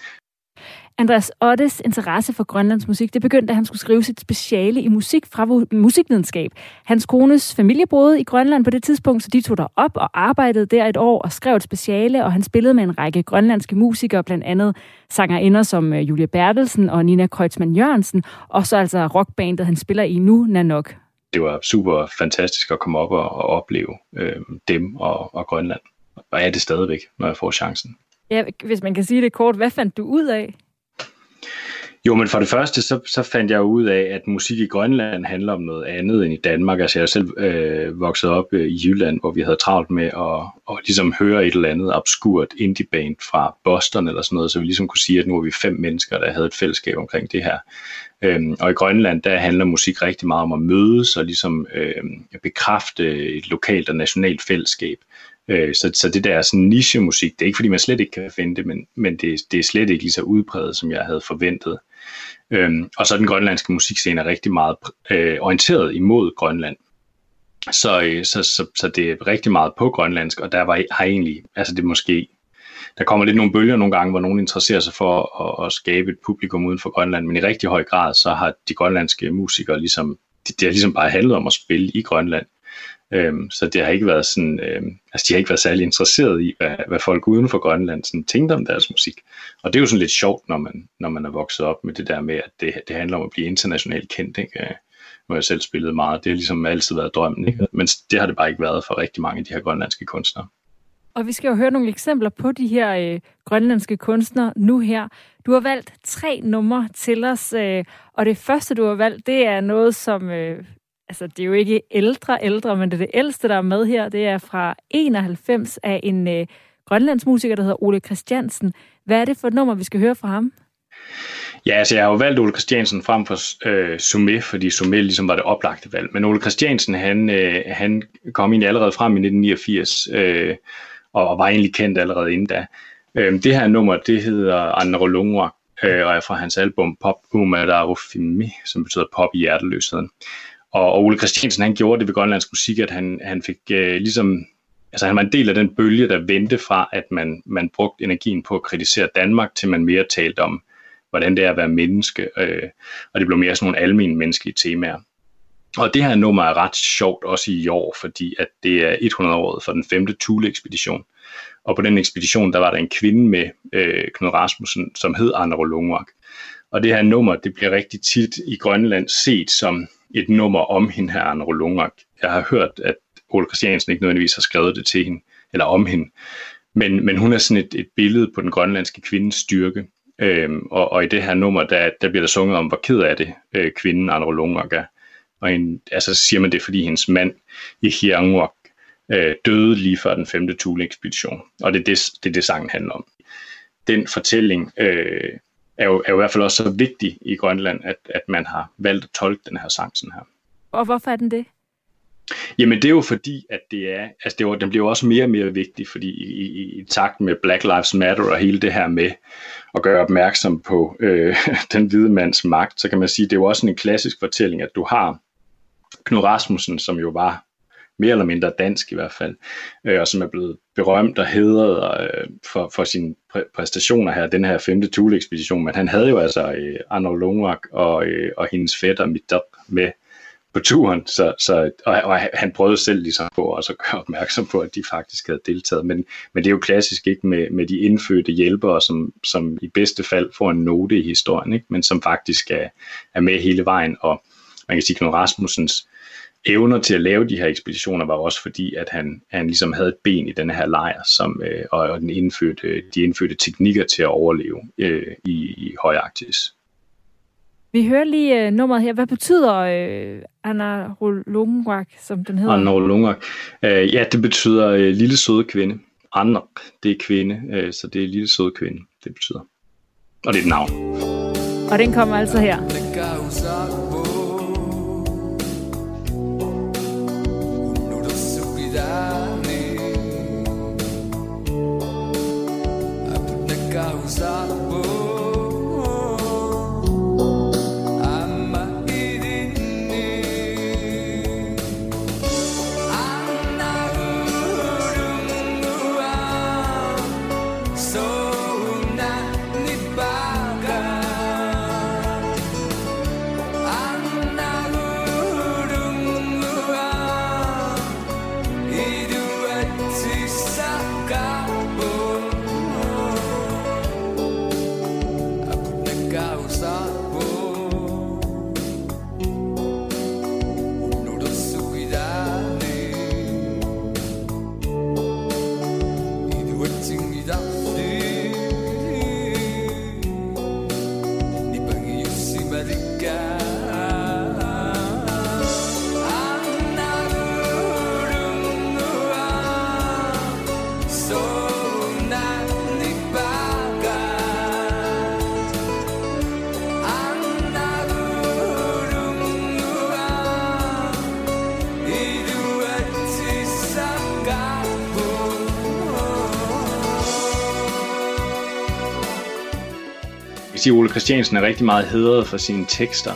Andreas Ottes interesse for Grønlands musik, det begyndte, da han skulle skrive sit speciale i musik fra musikvidenskab. Hans kones familie boede i Grønland på det tidspunkt, så de tog der op og arbejdede der et år og skrev et speciale, og han spillede med en række grønlandske musikere, blandt andet sangerinder som øh, Julia Bertelsen og Nina Kreutzmann Jørgensen, og så altså rockbandet, han spiller i nu, Nanok. Det var super fantastisk at komme op og, og opleve øh, dem og, og Grønland. Og er det stadigvæk, når jeg får chancen. Ja, hvis man kan sige det kort, hvad fandt du ud af? Jo, men for det første, så, så fandt jeg ud af, at musik i Grønland handler om noget andet end i Danmark. Altså jeg er selv øh, vokset op øh, i Jylland, hvor vi havde travlt med at, at ligesom høre et eller andet obskurt indie-band fra Boston eller sådan noget, så vi ligesom kunne sige, at nu var vi fem mennesker, der havde et fællesskab omkring det her. Øhm, og i Grønland, der handler musik rigtig meget om at mødes og ligesom øh, bekræfte et lokalt og nationalt fællesskab. Øh, så, så det der sådan niche-musik, det er ikke fordi man slet ikke kan finde det, men, men det, det er slet ikke lige så udbredt, som jeg havde forventet. Øhm, og så den grønlandske musikscene er rigtig meget øh, orienteret imod Grønland. Så, øh, så, så, så det er rigtig meget på grønlandsk, og der var, har egentlig, altså det måske, der kommer lidt nogle bølger nogle gange, hvor nogen interesserer sig for at, at skabe et publikum uden for Grønland, men i rigtig høj grad, så har de grønlandske musikere ligesom, det, det har ligesom bare handlet om at spille i Grønland. Øhm, så det har ikke været sådan, øhm, altså de har ikke været særlig interesseret i, hvad, hvad folk uden for Grønland sådan tænkte om deres musik. Og det er jo sådan lidt sjovt, når man, når man er vokset op med det der med, at det, det handler om at blive internationalt kendt. Ikke? Øh, hvor jeg selv spillede meget, det har ligesom altid været drømmen, ikke? men det har det bare ikke været for rigtig mange af de her grønlandske kunstnere. Og vi skal jo høre nogle eksempler på de her øh, grønlandske kunstnere nu her. Du har valgt tre numre til os, øh, og det første, du har valgt, det er noget, som øh, altså det er jo ikke ældre ældre, men det er det ældste, der er med her. Det er fra 91 af en øh, grønlandsmusiker, der hedder Ole Christiansen. Hvad er det for et nummer, vi skal høre fra ham? Ja, altså jeg har jo valgt Ole Christiansen frem for øh, Sumé, fordi Sumé ligesom var det oplagte valg. Men Ole Christiansen, han, øh, han kom ind allerede frem i 1989, øh, og, og var egentlig kendt allerede inden da. Øh, det her nummer, det hedder Andre Lungwak, øh, og er fra hans album Pop Umadarufimi, som betyder pop i hjerteløsheden. Og, og Ole Christiansen, han gjorde det ved grønlandsk musik, at han, han fik øh, ligesom, altså han var en del af den bølge, der vendte fra, at man, man brugte energien på at kritisere Danmark, til man mere talte om, hvordan det er at være menneske, øh, og det blev mere sådan nogle almindelige menneskelige temaer. Og det her nummer er ret sjovt også i år, fordi at det er 100 år for den femte Thule-ekspedition. Og på den ekspedition, der var der en kvinde med, øh, Knud Rasmussen, som hed Anna Lungmark. Og det her nummer, det bliver rigtig tit i Grønland set som et nummer om hende her, Anne Rolungak. Jeg har hørt, at Ole Christiansen ikke nødvendigvis har skrevet det til hende, eller om hende. Men, men hun er sådan et, et billede på den grønlandske kvindes styrke. Øhm, og, og i det her nummer, der, der bliver der sunget om, hvor ked af det øh, kvinden Anne Rolungak er. Og en, altså siger man det, fordi hendes mand i Hiangwok øh, døde lige før den femte Thule-ekspedition. Og det er det, det, det sangen handler om den fortælling øh, er, jo, er jo i hvert fald også så vigtig i Grønland, at, at man har valgt at tolke den her sang sådan her. Og hvorfor er den det? Jamen det er jo fordi, at det er, altså det var, den bliver også mere og mere vigtig, fordi i, i, i takt med Black Lives Matter og hele det her med at gøre opmærksom på øh, den hvide mands magt, så kan man sige, det er jo også en klassisk fortælling, at du har Knud Rasmussen, som jo var mere eller mindre dansk i hvert fald, øh, og som er blevet berømt og hedret øh, for, for sine præ- præstationer her, den her femte Thule-ekspedition, men han havde jo altså øh, Arnold Lungmark og, øh, og hendes fætter Midop med på turen, så, så, og, og han prøvede selv ligesom på også at gøre opmærksom på, at de faktisk havde deltaget, men, men det er jo klassisk ikke med, med de indfødte hjælpere, som, som i bedste fald får en note i historien, ikke? men som faktisk er, er med hele vejen, og man kan sige, Knud Rasmussens evner til at lave de her ekspeditioner var også fordi, at han, han ligesom havde et ben i denne her lejr, som, øh, og, den indfødte, de indfødte teknikker til at overleve øh, i, i Højarktis. Vi hører lige uh, nummeret her. Hvad betyder Anna Rolungwak, som den hedder? Anna Rolungwak. Uh, ja, det betyder uh, lille søde kvinde. Anna, det er kvinde, uh, så det er lille søde kvinde, det betyder. Og det er et navn. Og den kommer altså her. Sige, Ole Christiansen er rigtig meget hedret for sine tekster.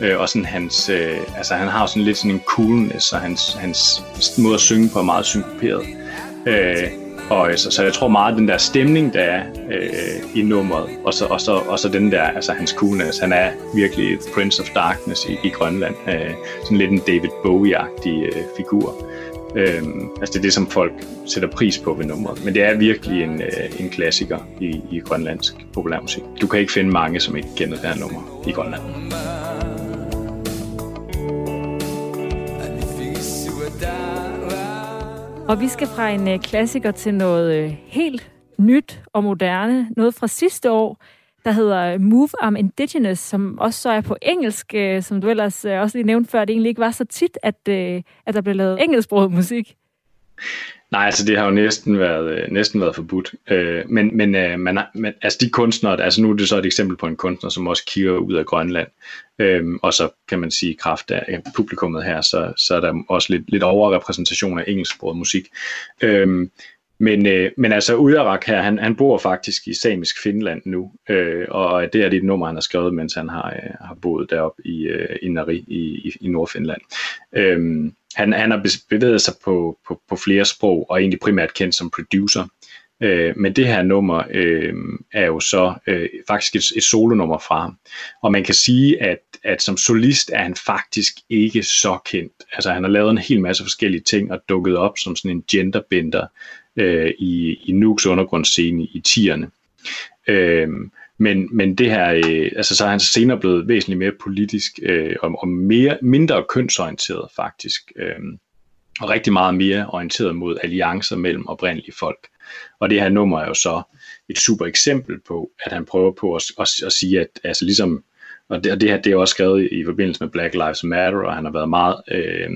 Øh, og sådan hans, øh, altså han har sådan lidt sådan en coolness, og hans, hans måde at synge på er meget synkoperet. Øh, og øh, så, så jeg tror meget, den der stemning, der er øh, i nummeret, og så, og, så, og så den der, altså hans coolness, han er virkelig Prince of Darkness i, i Grønland. Øh, sådan lidt en David Bowie-agtig øh, figur. Øhm, altså det er det, som folk sætter pris på ved nummeret. Men det er virkelig en, øh, en klassiker i, i grønlandsk populærmusik. Du kan ikke finde mange, som ikke kender det her nummer i Grønland. Og vi skal fra en øh, klassiker til noget øh, helt nyt og moderne. Noget fra sidste år, der hedder Move Am Indigenous, som også så er på engelsk, øh, som du ellers øh, også lige nævnte før, det egentlig ikke var så tit, at, øh, at der blev lavet engelsksproget musik. Nej, altså det har jo næsten været, øh, næsten været forbudt. Øh, men men, øh, man men altså de kunstnere, altså nu er det så et eksempel på en kunstner, som også kigger ud af Grønland, øhm, og så kan man sige, kraft af publikummet her, så, så er der også lidt, lidt overrepræsentation af engelsksproget musik. Øhm, men, øh, men altså Ujarak her, han, han bor faktisk i samisk Finland nu, øh, og det er det nummer, han har skrevet, mens han har, øh, har boet deroppe i, øh, i Nari i, i, i Nordfinland. Øh, han, han har bevæget sig på, på, på flere sprog, og egentlig primært kendt som producer. Øh, men det her nummer øh, er jo så øh, faktisk et, et solonummer fra ham. Og man kan sige, at, at som solist er han faktisk ikke så kendt. Altså han har lavet en hel masse forskellige ting og dukket op som sådan en genderbender øh, i, i Nukes undergrundsscene i 10'erne. Øh, men, men det her, øh, altså så er han senere blevet væsentligt mere politisk øh, og, og mere, mindre kønsorienteret faktisk. Øh, og rigtig meget mere orienteret mod alliancer mellem oprindelige folk. Og det her nummer er jo så et super eksempel på, at han prøver på at, at, at sige, at altså ligesom, og det, og det her det er også skrevet i forbindelse med Black Lives Matter, og han har været meget øh,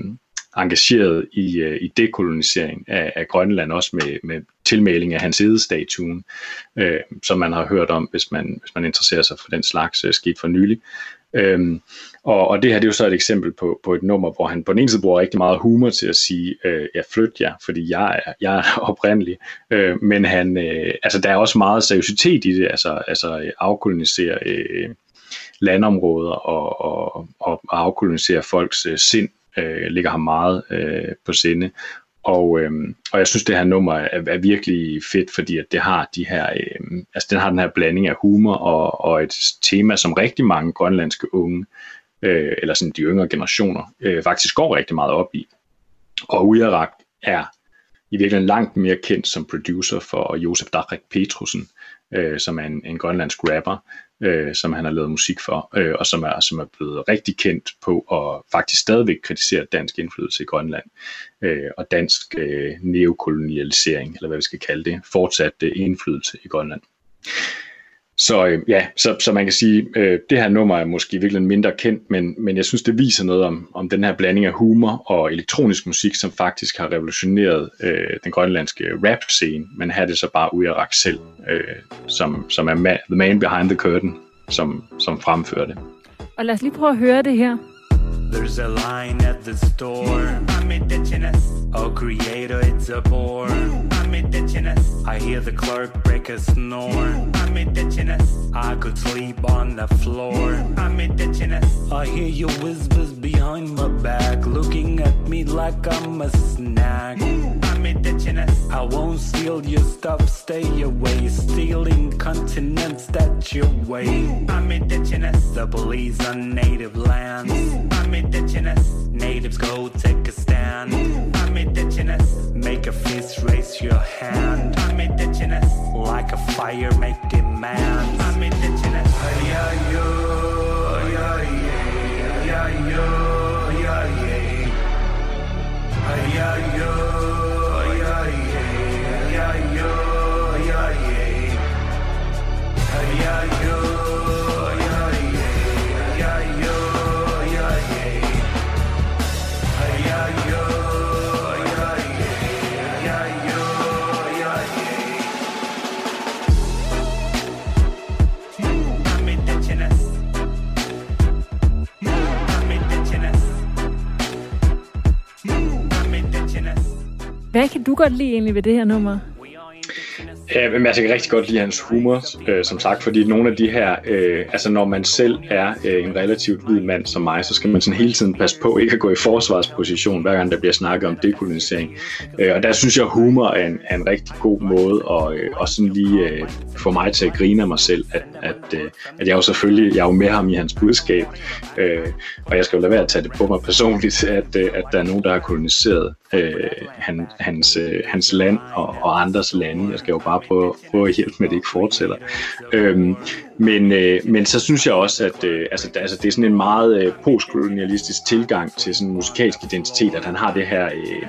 engageret i, øh, i dekolonisering af, af Grønland, også med, med tilmaling af hans edestatuen, øh, som man har hørt om, hvis man, hvis man interesserer sig for den slags øh, skidt for nylig. Øhm, og, og det her det er jo så et eksempel på, på et nummer, hvor han på den ene side bruger rigtig meget humor til at sige, øh, jeg flyt jer, fordi jeg er, jeg er oprindelig. Øh, men han, øh, altså, der er også meget seriøsitet i det, altså, altså øh, afkolonisere øh, landområder og, og, og afkolonisere folks øh, sind, øh, ligger ham meget øh, på sinde. Og, øhm, og jeg synes, det her nummer er, er virkelig fedt, fordi at det har de her, øhm, altså den har den her blanding af humor og, og et tema, som rigtig mange grønlandske unge, øh, eller sådan de yngre generationer, øh, faktisk går rigtig meget op i. Og Ujarak er i virkeligheden langt mere kendt som producer for Josef Dachrik Petrusen, øh, som er en, en grønlandsk rapper, øh, som han har lavet musik for, øh, og som er, som er blevet rigtig kendt på at faktisk stadigvæk kritisere dansk indflydelse i Grønland, øh, og dansk øh, neokolonialisering, eller hvad vi skal kalde det, fortsat øh, indflydelse i Grønland. Så øh, ja, så, så man kan sige, øh, det her nummer er måske virkelig mindre kendt, men, men jeg synes, det viser noget om, om den her blanding af humor og elektronisk musik, som faktisk har revolutioneret øh, den grønlandske rap-scene, men her er det så bare Ujarak selv, øh, som, som er ma- the man behind the curtain, som, som fremfører det. Og lad os lige prøve at høre det her. There's a line at the store. Oh, creator, it's a bore. I hear the clerk break a snore. I could sleep on the floor. I hear your whispers behind my back, looking at me like I'm a snack. I made the. I won't steal your stuff, stay away. Stealing continents that you way. I made the. The police on native lands. I made the. Natives go take a stand. I'm indigenous. Make a fist, raise your hand. I'm indigenous. Like a fire, make demands. I'm indigenous. yeah, ay, yo, ay, ay ay, ay, ay. Du godt lide egentlig ved det her nummer? Ja, men altså, jeg kan rigtig godt lide hans humor, øh, som sagt, fordi nogle af de her, øh, altså når man selv er øh, en relativt hvid mand som mig, så skal man sådan hele tiden passe på ikke at gå i forsvarsposition, hver gang der bliver snakket om dekolonisering. Øh, og der synes jeg, humor er en, er en rigtig god måde at øh, også sådan lige øh, få mig til at grine af mig selv, at, at, øh, at jeg jo selvfølgelig, jeg er jo med ham i hans budskab, øh, og jeg skal jo lade være at tage det på mig personligt, at, øh, at der er nogen, der har koloniseret øh, han, hans, øh, hans land og, og andres lande. Jeg skal jo bare prøve, prøve at hjælpe med, at det ikke fortsætter. Øhm, men, øh, men så synes jeg også, at øh, altså, altså, det er sådan en meget øh, postkolonialistisk tilgang til sådan en musikalsk identitet, at han har det her, øh,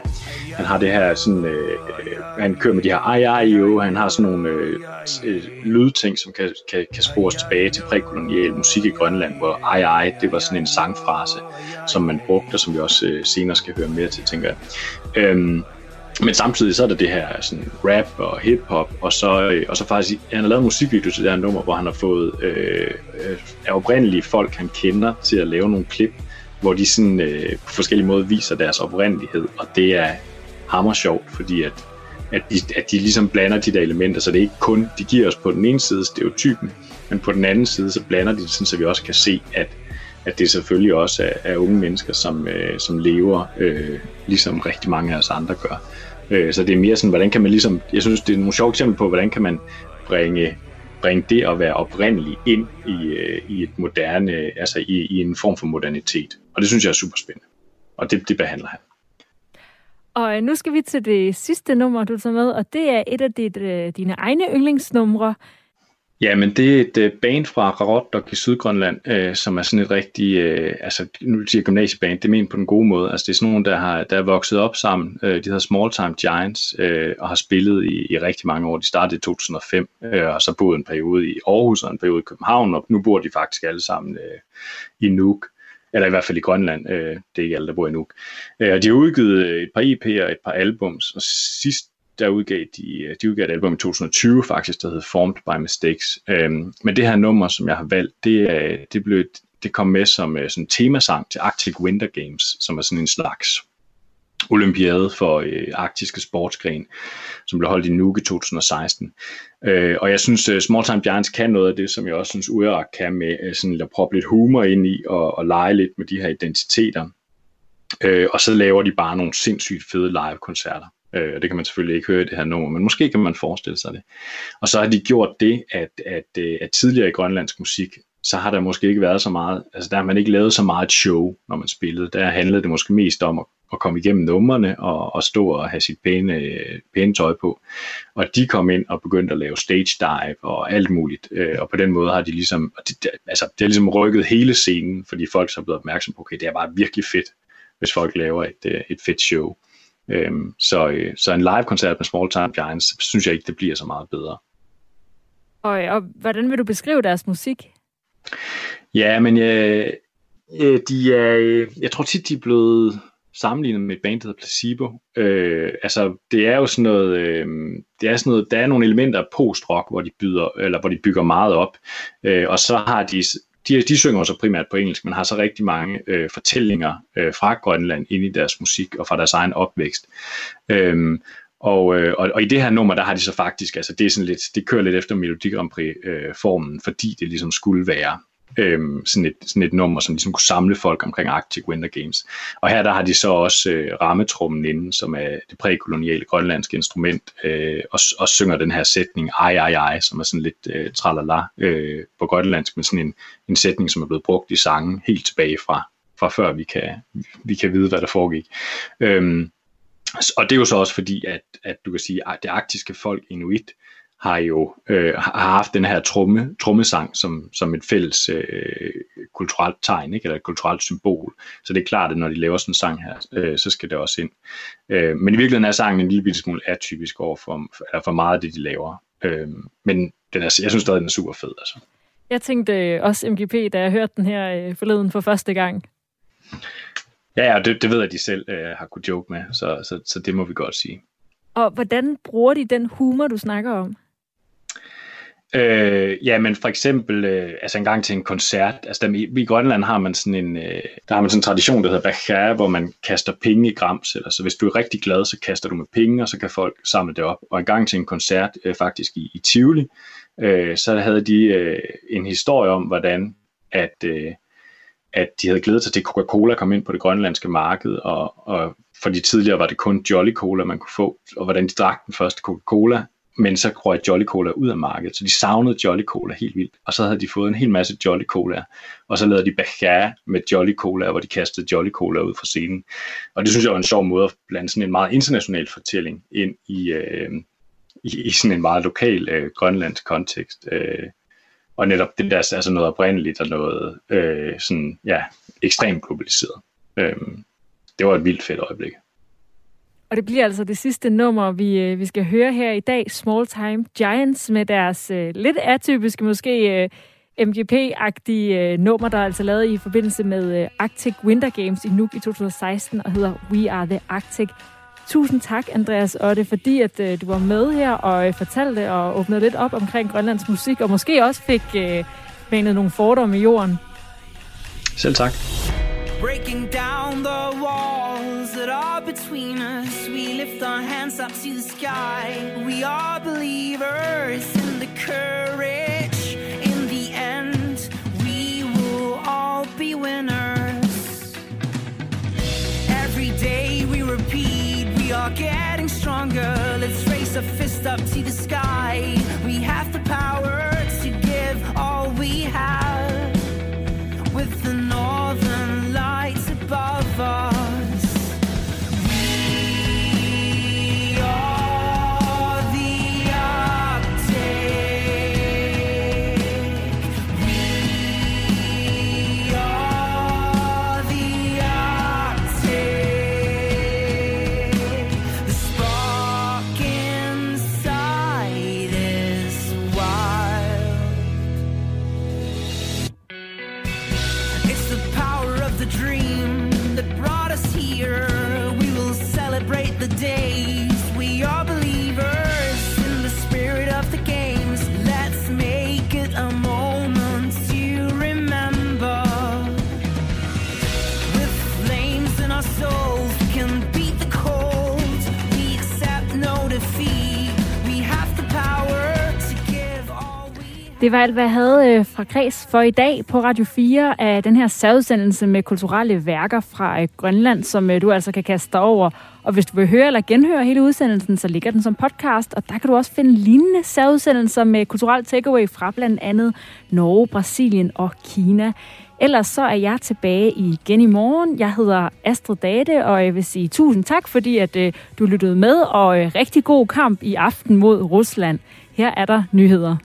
han har det her sådan, øh, han kører med de her ej, ej, jo, han har sådan nogle øh, øh, lydting, som kan, kan, kan spores tilbage til prækolonial musik i Grønland, hvor ej, ej, det var sådan en sangfrase, som man brugte, og som vi også øh, senere skal høre mere til, tænker jeg. Øh, men samtidig så er der det her sådan rap og hiphop, og så, øh, og så faktisk, han har lavet en musikvideo til det her nummer, hvor han har fået øh, øh, af oprindelige folk, han kender, til at lave nogle klip, hvor de sådan øh, på forskellige måder viser deres oprindelighed, og det er hammer sjovt, fordi at, at, de, at de ligesom blander de der elementer, så det er ikke kun, de giver os på den ene side stereotypen, men på den anden side, så blander de det sådan, så vi også kan se, at at det selvfølgelig også er, er unge mennesker, som, øh, som lever, øh, ligesom rigtig mange af os andre gør. Øh, så det er mere sådan, hvordan kan man ligesom, jeg synes, det er nogle sjove eksempler på, hvordan kan man bringe, bringe det at være oprindelig ind i, øh, i et moderne, altså i, i en form for modernitet. Og det synes jeg er super spændende. Og det, det behandler han. Og øh, nu skal vi til det sidste nummer, du tager med, og det er et af dit, øh, dine egne yndlingsnumre. Ja, men det er et øh, band fra Rarotok i Sydgrønland, øh, som er sådan et rigtig, øh, altså nu siger gymnasieband, det mener på den gode måde. Altså det er sådan nogle, der, har, der er vokset op sammen. Øh, de hedder Small Time Giants øh, og har spillet i, i rigtig mange år. De startede i 2005 øh, og så boede en periode i Aarhus og en periode i København, og nu bor de faktisk alle sammen øh, i Nuuk eller i hvert fald i Grønland, øh, det er ikke alle, der bor i Nuuk. Øh, og de har udgivet et par EP'er og et par albums, og sidst der udgav de, øh, de udgav et album i 2020 faktisk, der hed Formed by Mistakes. Øhm, men det her nummer, som jeg har valgt, det, er, det, blev, det kom med som øh, sådan temasang til Arctic Winter Games, som er sådan en slags olympiade for øh, arktiske sportsgren, som blev holdt i Nuuk i 2016. Øh, og jeg synes, uh, Small Time Giants kan noget af det, som jeg også synes, Urak kan med uh, sådan at proppe lidt humor ind i og, og lege lidt med de her identiteter. Øh, og så laver de bare nogle sindssygt fede live-koncerter. Øh, og det kan man selvfølgelig ikke høre i det her nummer, men måske kan man forestille sig det. Og så har de gjort det, at, at, øh, at tidligere i grønlandsk musik, så har der måske ikke været så meget, altså der har man ikke lavet så meget show, når man spillede. Der handlede det måske mest om at, at komme igennem numrene og, og stå og have sit pæne, pæne tøj på. Og de kom ind og begyndte at lave stage dive og alt muligt. Øh, og på den måde har de ligesom, det, altså det har ligesom rykket hele scenen, fordi folk så er blevet opmærksom på, okay, det er bare virkelig fedt, hvis folk laver et, øh, et fedt show. Øhm, så, øh, så en live-koncert med Small Time Giants, synes jeg ikke, det bliver så meget bedre. Og, og hvordan vil du beskrive deres musik? Ja, men øh, øh, de er, øh, jeg tror tit, de er blevet sammenlignet med et band, der hedder Placebo. Øh, altså, det er jo sådan noget, øh, det er sådan noget, der er nogle elementer af post-rock, hvor de, byder, eller hvor de bygger meget op, øh, og så har de de, de synger så primært på engelsk, men har så rigtig mange øh, fortællinger øh, fra Grønland ind i deres musik og fra deres egen opvækst. Øhm, og, øh, og, og i det her nummer, der har de så faktisk, altså det er sådan lidt, det kører lidt efter Melodi Grand Prix øh, formen, fordi det ligesom skulle være øhm, sådan, et, sådan et nummer, som ligesom kunne samle folk omkring Arctic Winter Games. Og her der har de så også øh, rammetrummen inde, som er det prækoloniale grønlandske instrument, øh, og, og synger den her sætning, ej, ej, ej, som er sådan lidt øh, tralala øh, på grønlandsk, men sådan en, en sætning, som er blevet brugt i sangen helt tilbage fra, fra før vi kan, vi kan vide, hvad der foregik. Øhm, og det er jo så også fordi, at, at du kan sige, at det arktiske folk, inuit, har jo øh, har haft den her tromme, trommesang som, som et fælles øh, kulturelt tegn, ikke? eller et kulturelt symbol. Så det er klart, at når de laver sådan en sang her, øh, så skal det også ind. Øh, men i virkeligheden er sangen en lille smule atypisk over for, eller for meget af det, de laver. Øh, men den er, jeg synes stadig, den er super fed. Altså. Jeg tænkte også MGP, da jeg hørte den her øh, forleden for første gang. Ja, ja det, det ved jeg, de selv øh, har kunnet joke med, så, så, så det må vi godt sige. Og hvordan bruger de den humor, du snakker om? Øh, ja, men for eksempel, øh, altså en gang til en koncert, altså der, i, i Grønland har man sådan en, øh, der har man sådan en tradition, der hedder Bachar, hvor man kaster penge i grams, eller så hvis du er rigtig glad, så kaster du med penge, og så kan folk samle det op. Og en gang til en koncert, øh, faktisk i, i Tivoli, øh, så havde de øh, en historie om, hvordan at, øh, at de havde glædet sig til, at Coca-Cola kom ind på det grønlandske marked, og, og fordi tidligere var det kun Jolly Cola, man kunne få, og hvordan de drak den første Coca-Cola, men så røg Jolly Cola ud af markedet, så de savnede Jolly Cola helt vildt, og så havde de fået en hel masse Jolly Cola, og så lavede de Bachar med Jolly Cola, hvor de kastede Jolly Cola ud fra scenen. Og det synes jeg var en sjov måde at blande sådan en meget international fortælling ind i, øh, i, i sådan en meget lokal øh, grønlandsk kontekst. Øh, og netop det der er altså noget oprindeligt og noget øh, sådan, ja, ekstremt globaliseret. Øh, det var et vildt fedt øjeblik. Og det bliver altså det sidste nummer, vi, øh, vi skal høre her i dag. Small Time Giants med deres øh, lidt atypiske, måske øh, MGP-agtige øh, nummer, der er altså lavet i forbindelse med øh, Arctic Winter Games i Nuuk i 2016 og hedder We Are The Arctic. Tusind tak, Andreas Otte, fordi at øh, du var med her og øh, fortalte og åbnede lidt op omkring Grønlands musik, og måske også fik øh, banet nogle fordomme i jorden. Selv tak. Breaking down the walls that are between us. We lift our hands up to the sky. We are believers in the courage. In the end, we will all be winners. Every day we repeat, we are getting stronger. Let's raise a fist up to the sky. We have the power Det var alt, hvad jeg havde øh, fra Græs for i dag på Radio 4 af den her særudsendelse med kulturelle værker fra øh, Grønland, som øh, du altså kan kaste dig over. Og hvis du vil høre eller genhøre hele udsendelsen, så ligger den som podcast, og der kan du også finde lignende særudsendelser med kulturel takeaway fra blandt andet Norge, Brasilien og Kina. Ellers så er jeg tilbage igen i morgen. Jeg hedder Astrid Date, og jeg vil sige tusind tak, fordi at øh, du lyttede med, og øh, rigtig god kamp i aften mod Rusland. Her er der nyheder.